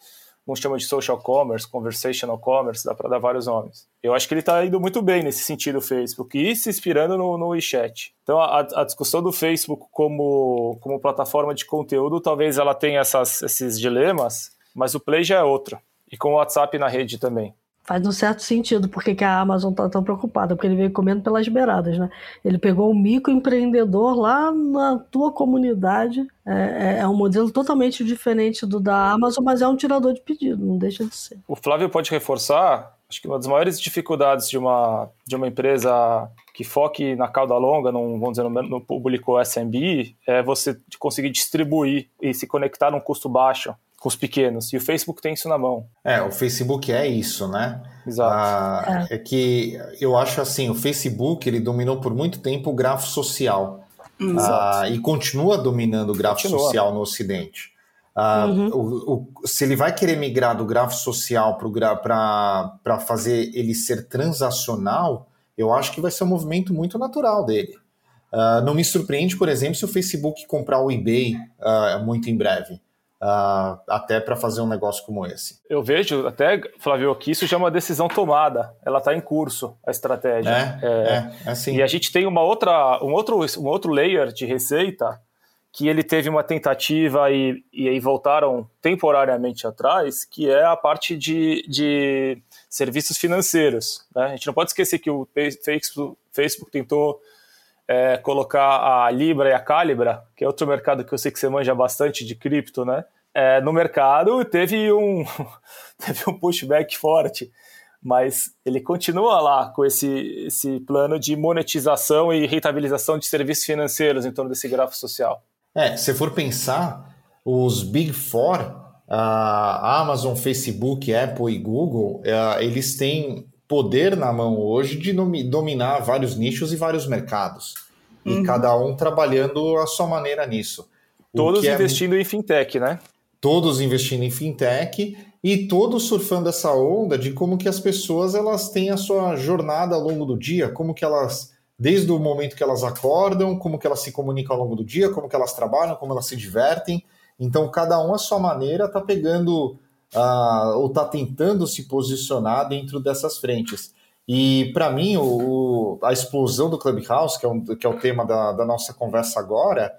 uns chamam de social commerce, conversational commerce, dá para dar vários nomes. Eu acho que ele está indo muito bem nesse sentido, o Facebook, e se inspirando no, no WeChat. Então, a, a, discussão do Facebook como, como plataforma de conteúdo, talvez ela tenha essas, esses dilemas, mas o Play já é outro. E com o WhatsApp na rede também. Faz um certo sentido porque que a Amazon está tão preocupada, porque ele veio comendo pelas beiradas, né? Ele pegou um microempreendedor lá na tua comunidade, é, é, é, um modelo totalmente diferente do da Amazon, mas é um tirador de pedido, não deixa de ser. O Flávio pode reforçar, acho que uma das maiores dificuldades de uma, de uma empresa que foque na cauda longa, num, vamos dizer, no, no público SMB, é você conseguir distribuir e se conectar num custo baixo com os pequenos. E o Facebook tem isso na mão. É, o Facebook é isso, né? Exato. Ah, é. é. que eu acho assim, o Facebook ele dominou por muito tempo o grafo social. Ah, e continua dominando o grafo continua. social no Ocidente. Ah, uhum. o, o, se ele vai querer migrar do grafo social para fazer ele ser transacional, eu acho que vai ser um movimento muito natural dele. Uh, não me surpreende, por exemplo, se o Facebook comprar o eBay uh, muito em breve uh, até para fazer um negócio como esse. Eu vejo até, Flávio, que isso já é uma decisão tomada, ela está em curso, a estratégia. É, é, é, é assim. E a gente tem uma outra, um, outro, um outro layer de receita que ele teve uma tentativa e, e aí voltaram temporariamente atrás, que é a parte de, de serviços financeiros. Né? A gente não pode esquecer que o Facebook, Facebook tentou é, colocar a Libra e a Calibra, que é outro mercado que eu sei que você manja bastante de cripto, né? É, no mercado teve um, teve um pushback forte, mas ele continua lá com esse, esse plano de monetização e rentabilização de serviços financeiros em torno desse grafo social. É, se for pensar, os Big Four, a Amazon, Facebook, Apple e Google, é, eles têm poder na mão hoje de dominar vários nichos e vários mercados. E uhum. cada um trabalhando a sua maneira nisso. Todos é investindo é... em fintech, né? Todos investindo em fintech e todos surfando essa onda de como que as pessoas elas têm a sua jornada ao longo do dia, como que elas desde o momento que elas acordam, como que elas se comunicam ao longo do dia, como que elas trabalham, como elas se divertem. Então cada um a sua maneira está pegando uh, ou está tentando se posicionar dentro dessas frentes. E para mim, o, a explosão do Clubhouse, que é, um, que é o tema da, da nossa conversa agora,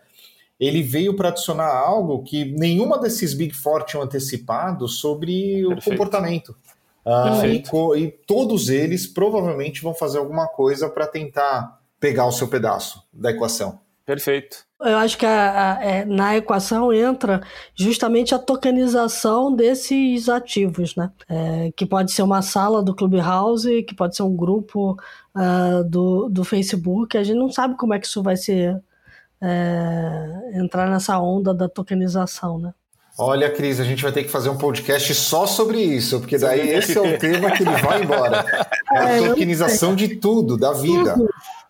ele veio para adicionar algo que nenhuma desses Big Four tinham antecipado sobre Perfeito. o comportamento. Uh, e, e, todos eles provavelmente vão fazer alguma coisa para tentar pegar o seu pedaço da equação. Perfeito. Eu acho que a, a, é, na equação entra justamente a tokenização desses ativos, né? É, que pode ser uma sala do Clubhouse, que pode ser um grupo uh, do, do Facebook. A gente não sabe como é que isso vai ser é, entrar nessa onda da tokenização, né? Olha, Cris, a gente vai ter que fazer um podcast só sobre isso, porque daí esse é o tema que ele vai embora. É a é, tokenização de tudo, da vida.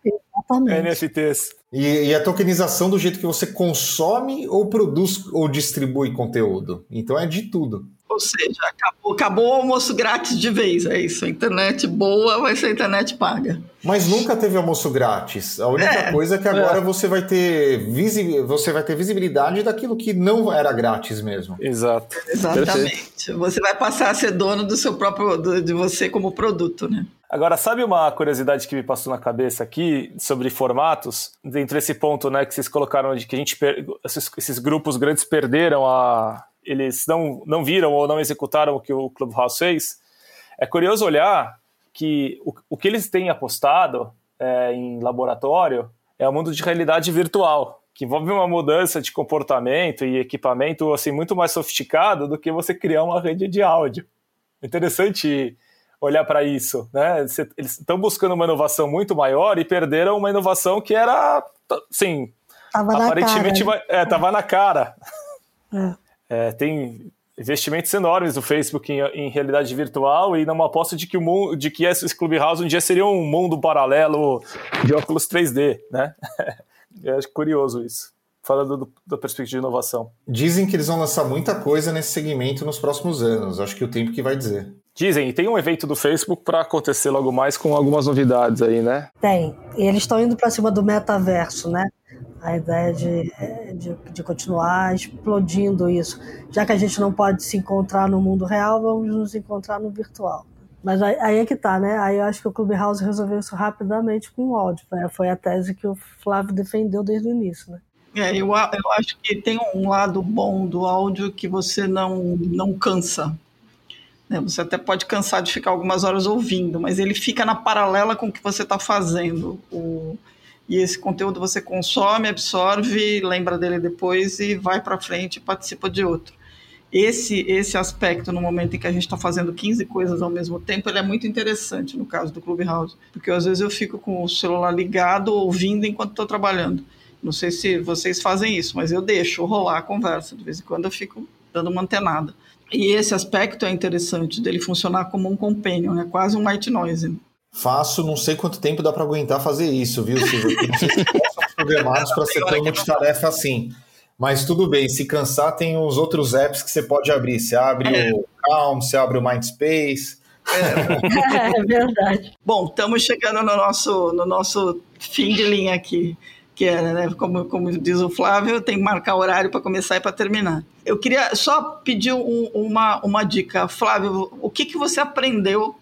Exatamente. NFTs. E, e, a tokenização do jeito que você consome ou produz ou distribui conteúdo. Então é de tudo. Ou seja, acabou, acabou o almoço grátis de vez, é isso. A internet boa vai ser a internet paga. Mas nunca teve almoço grátis. A única é, coisa é que agora é. você vai ter visi você vai ter visibilidade daquilo que não era grátis mesmo. Exato. Exatamente. Você vai passar a ser dono do seu próprio de você como produto, né? Agora, sabe uma curiosidade que me passou na cabeça aqui sobre formatos? Dentro desse ponto, né, que vocês colocaram de que a gente esses, esses grupos grandes perderam a eles não, não viram ou não executaram o que o Clubhouse fez. É curioso olhar que o, o que eles têm apostado é, em laboratório é o mundo de realidade virtual, que envolve uma mudança de comportamento e equipamento assim muito mais sofisticado do que você criar uma rede de áudio. Interessante olhar para isso, né? Eles estão buscando uma inovação muito maior e perderam uma inovação que era, sim, tava aparentemente na cara. É, tava na cara. É. É, tem investimentos enormes do Facebook em, em, realidade virtual e numa aposta de que o mundo, de que esse Clubhouse um dia seria um mundo paralelo de óculos 3D, né? Eu acho curioso isso falando do, da perspectiva de inovação. Dizem que eles vão lançar muita coisa nesse segmento nos próximos anos. Acho que o tempo que vai dizer. Dizem, e tem um evento do Facebook para acontecer logo mais com algumas novidades aí, né? Tem. E eles estão indo para cima do metaverso, né? A ideia de, de, de, continuar explodindo isso. Já que a gente não pode se encontrar no mundo real, vamos nos encontrar no virtual. Mas aí, aí é que tá, né? Aí eu acho que o Clubhouse resolveu isso rapidamente com o áudio. Né? Foi a tese que o Flávio defendeu desde o início, né? É, eu, eu acho que tem um lado bom do áudio que você não, não cansa Né? Você até pode cansar de ficar algumas horas ouvindo, mas ele fica na paralela com o que você está fazendo. O... E esse conteúdo você consome, absorve, lembra dele depois e vai para frente e participa de outro. Esse, esse aspecto, no momento em que a gente está fazendo 15 coisas ao mesmo tempo, ele é muito interessante no caso do Clubhouse, porque às vezes eu fico com o celular ligado, ouvindo enquanto estou trabalhando. Não sei se vocês fazem isso, mas eu deixo rolar a conversa. De vez em quando eu fico dando uma antenada. E esse aspecto é interessante, dele funcionar como um companion, é quase um white noise. Faço, não sei quanto tempo dá para aguentar fazer isso, viu, Silvio? Não sei se somos programados para ser tão multitarefa assim. Mas tudo bem, se cansar, tem os outros apps que você pode abrir. Você abre é. o Calm, você abre o Mindspace. É, é verdade. Bom, estamos chegando no nosso, no nosso fim de linha aqui que é, né, como, como diz o Flávio, tem que marcar horário para começar e para terminar. Eu queria só pedir um, uma, uma dica. Flávio, o que, que você aprendeu,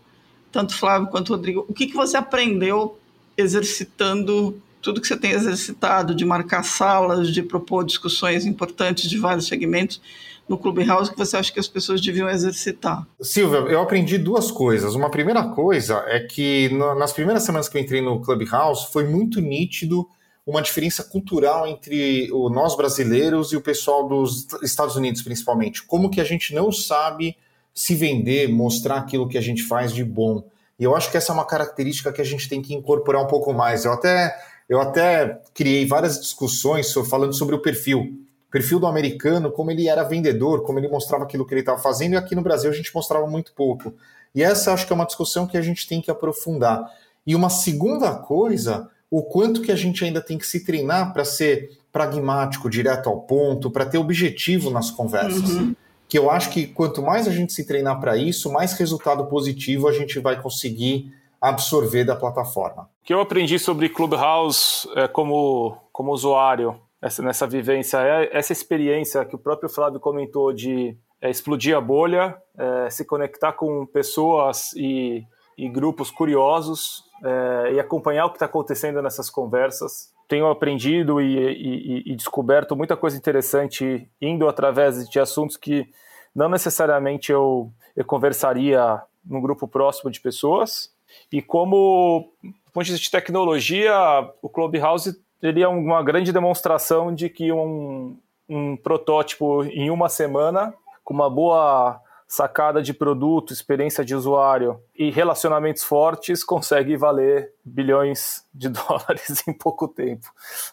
tanto Flávio quanto Rodrigo, o que, que você aprendeu exercitando tudo que você tem exercitado, de marcar salas, de propor discussões importantes de vários segmentos no Clubhouse que você acha que as pessoas deviam exercitar? Silvia, eu aprendi duas coisas. Uma primeira coisa é que nas primeiras semanas que eu entrei no Clubhouse foi muito nítido uma diferença cultural entre o, nós brasileiros e o pessoal dos Estados Unidos, principalmente. Como que a gente não sabe se vender, mostrar aquilo que a gente faz de bom. E eu acho que essa é uma característica que a gente tem que incorporar um pouco mais. Eu até, eu até criei várias discussões falando sobre o perfil. O perfil do americano, como ele era vendedor, como ele mostrava aquilo que ele estava fazendo, e aqui no Brasil a gente mostrava muito pouco. E essa acho que é uma discussão que a gente tem que aprofundar. E uma segunda coisa o quanto que a gente ainda tem que se treinar para ser pragmático, direto ao ponto, para ter objetivo nas conversas. Uhum. Que eu acho que quanto mais a gente se treinar para isso, mais resultado positivo a gente vai conseguir absorver da plataforma. O que eu aprendi sobre Clubhouse é, como, como usuário essa, nessa vivência é essa experiência que o próprio Flávio comentou de é, explodir a bolha, é, se conectar com pessoas e, e grupos curiosos é, e acompanhar o que está acontecendo nessas conversas. Tenho aprendido e, e, e, descoberto muita coisa interessante indo através de assuntos que não necessariamente eu, eu conversaria num grupo próximo de pessoas. E como, do ponto de vista de tecnologia, o Clubhouse ele é uma grande demonstração de que um, um protótipo em uma semana, com uma boa sacada de produto, experiência de usuário e relacionamentos fortes consegue valer bilhões de dólares em pouco tempo.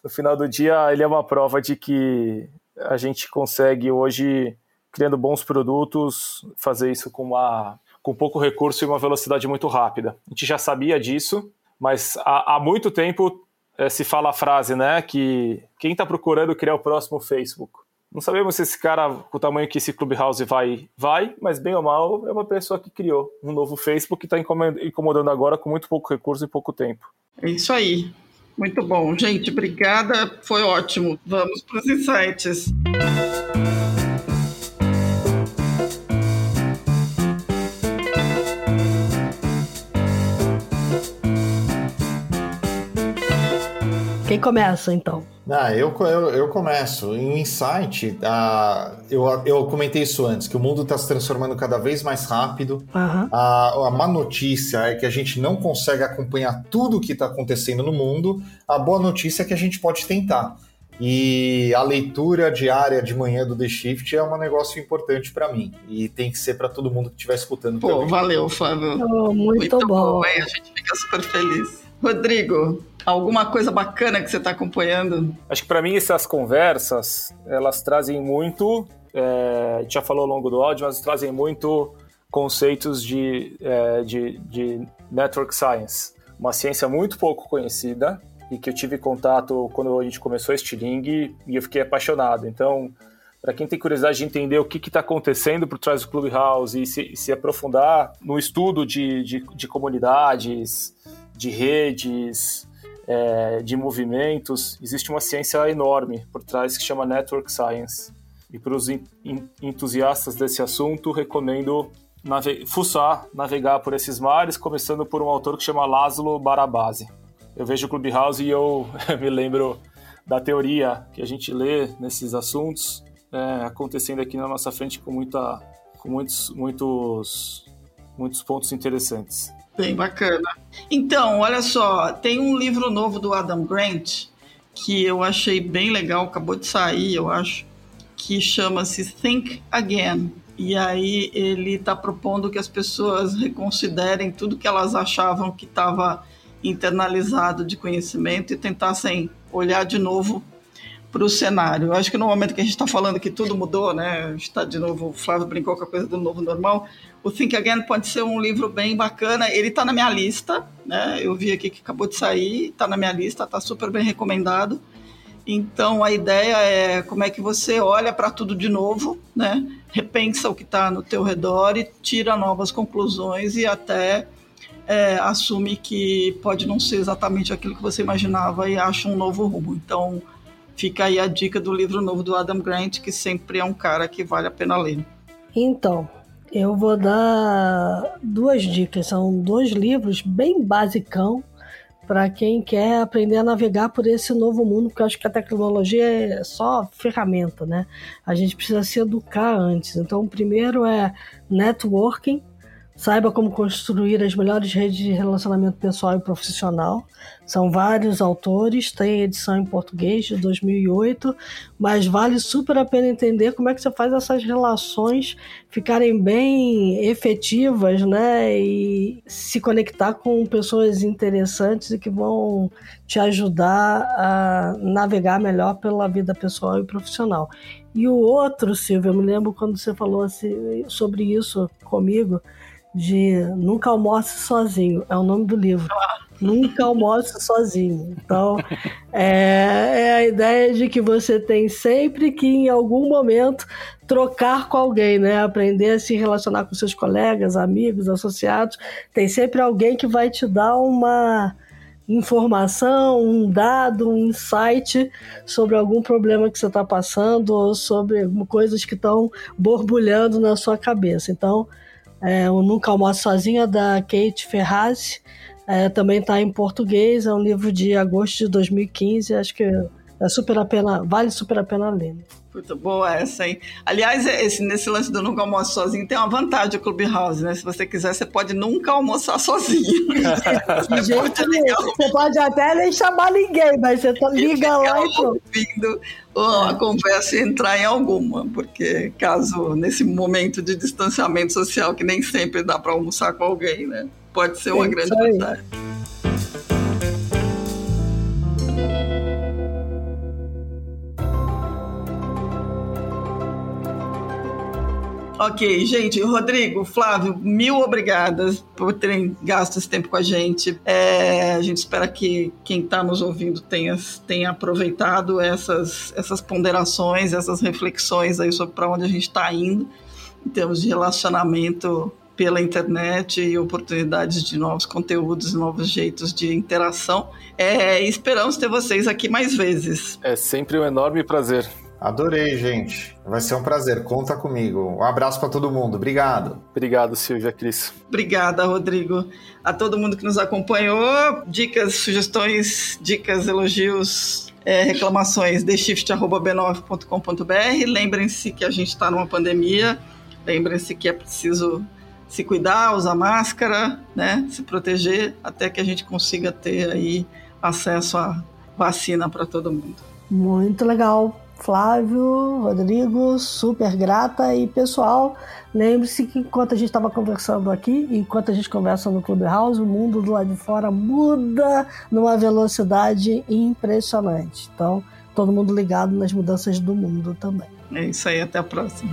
No final do dia, ele é uma prova de que a gente consegue hoje, criando bons produtos, fazer isso com, uma, com pouco recurso e uma velocidade muito rápida. A gente já sabia disso, mas há, há muito tempo é, se fala a frase, né, que quem está procurando criar o próximo Facebook? Não sabemos se esse cara, com o tamanho que esse Clubhouse vai, vai, mas bem ou mal, é uma pessoa que criou um novo Facebook que está incomodando agora com muito pouco recurso e pouco tempo. É isso aí. Muito bom. Gente, obrigada. Foi ótimo. Vamos para os insights. Quem começa, então? Ah, eu, eu, eu começo. Em Insight, ah, eu, eu comentei isso antes, que o mundo está se transformando cada vez mais rápido. Uhum. A, a má notícia é que a gente não consegue acompanhar tudo o que está acontecendo no mundo. A boa notícia é que a gente pode tentar. E a leitura diária de manhã do The Shift é um negócio importante para mim. E tem que ser para todo mundo que estiver escutando. Pô, também. valeu, Fábio. Oh, muito, muito bom. bom a gente fica super feliz. Rodrigo, alguma coisa bacana que você está acompanhando? Acho que para mim essas conversas, elas trazem muito, é, a gente já falou ao longo do áudio, mas trazem muito conceitos de, é, de, de network science, uma ciência muito pouco conhecida e que eu tive contato quando a gente começou este Stiling e eu fiquei apaixonado. Então, para quem tem curiosidade de entender o que está acontecendo por trás do Clubhouse e se, se aprofundar no estudo de, de, de comunidades, de redes, é, de movimentos, existe uma ciência enorme por trás que chama Network Science. E para os entusiastas desse assunto, recomendo nave fuçar, navegar por esses mares, começando por um autor que chama Laszlo Barabasi. Eu vejo o Clubhouse e eu me lembro da teoria que a gente lê nesses assuntos é, acontecendo aqui na nossa frente com muita com muitos muitos muitos pontos interessantes. Bem bacana. Então, olha só, tem um livro novo do Adam Grant que eu achei bem legal, acabou de sair, eu acho, que chama-se Think Again. E aí ele está propondo que as pessoas reconsiderem tudo que elas achavam que estava internalizado de conhecimento e tentassem olhar de novo para o cenário. Eu acho que no momento que a gente está falando que tudo mudou, né? Está de novo, o Flávio brincou com a coisa do novo normal. O Think Again pode ser um livro bem bacana. Ele está na minha lista, né? Eu vi aqui que acabou de sair, está na minha lista, está super bem recomendado. Então a ideia é como é que você olha para tudo de novo, né? Repensa o que está no teu redor e tira novas conclusões e até é, assume que pode não ser exatamente aquilo que você imaginava e acha um novo rumo. Então fica aí a dica do livro novo do Adam Grant, que sempre é um cara que vale a pena ler. Então, eu vou dar duas dicas. São dois livros bem basicão para quem quer aprender a navegar por esse novo mundo, porque eu acho que a tecnologia é só ferramenta, né? A gente precisa se educar antes. Então, o primeiro é networking, Saiba como construir as melhores redes de relacionamento pessoal e profissional. São vários autores, tem edição em português de 2008, mas vale super a pena entender como é que você faz essas relações ficarem bem efetivas, né? E se conectar com pessoas interessantes e que vão te ajudar a navegar melhor pela vida pessoal e profissional. E o outro, Silvio, eu me lembro quando você falou assim, sobre isso comigo de Nunca Almoce Sozinho, é o nome do livro. Nunca almoce sozinho. Então, é, é, a ideia de que você tem sempre que, em algum momento, trocar com alguém, né? Aprender a se relacionar com seus colegas, amigos, associados. Tem sempre alguém que vai te dar uma informação, um dado, um insight sobre algum problema que você está passando ou sobre coisas que estão borbulhando na sua cabeça. Então, é, o Nunca Almoço Sozinha, da Kate Ferraz. É, também está em português, é um livro de agosto de 2015, acho que é super a pena, vale super a pena ler. Muito boa essa, hein? Aliás, esse, nesse lance do nunca almoço sozinho tem uma vantagem o Clubhouse, né? Se você quiser, você pode nunca almoçar sozinho. você, pode você pode até nem chamar ninguém, mas você tá, liga lá e ouvindo a conversa e entrar em alguma, porque caso nesse momento de distanciamento social que nem sempre dá para almoçar com alguém, né? Pode ser uma grande vantagem. Ok, gente, Rodrigo, Flávio, mil obrigadas por terem gasto esse tempo com a gente. É, a gente espera que quem está nos ouvindo tenha, tenha aproveitado essas, essas ponderações, essas reflexões aí sobre para onde a gente está indo em termos de relacionamento pela internet e oportunidades de novos conteúdos, novos jeitos de interação. É, esperamos ter vocês aqui mais vezes. É sempre um enorme prazer. Adorei, gente. Vai ser um prazer. Conta comigo. Um abraço para todo mundo. Obrigado. Obrigado, Silvia Cris. Obrigada, Rodrigo. A todo mundo que nos acompanhou. Dicas, sugestões, dicas, elogios, é, reclamações, theshift.b9.com.br. Lembrem-se que a gente está numa pandemia. Lembrem-se que é preciso se cuidar, usar máscara, né? Se proteger até que a gente consiga ter aí acesso à vacina para todo mundo. Muito legal. Flávio, Rodrigo, super grata e pessoal, lembre-se que enquanto a gente estava conversando aqui, enquanto a gente conversa no Clubhouse, o mundo do lado de fora muda numa velocidade impressionante. Então, todo mundo ligado nas mudanças do mundo também. É isso aí, até a próxima.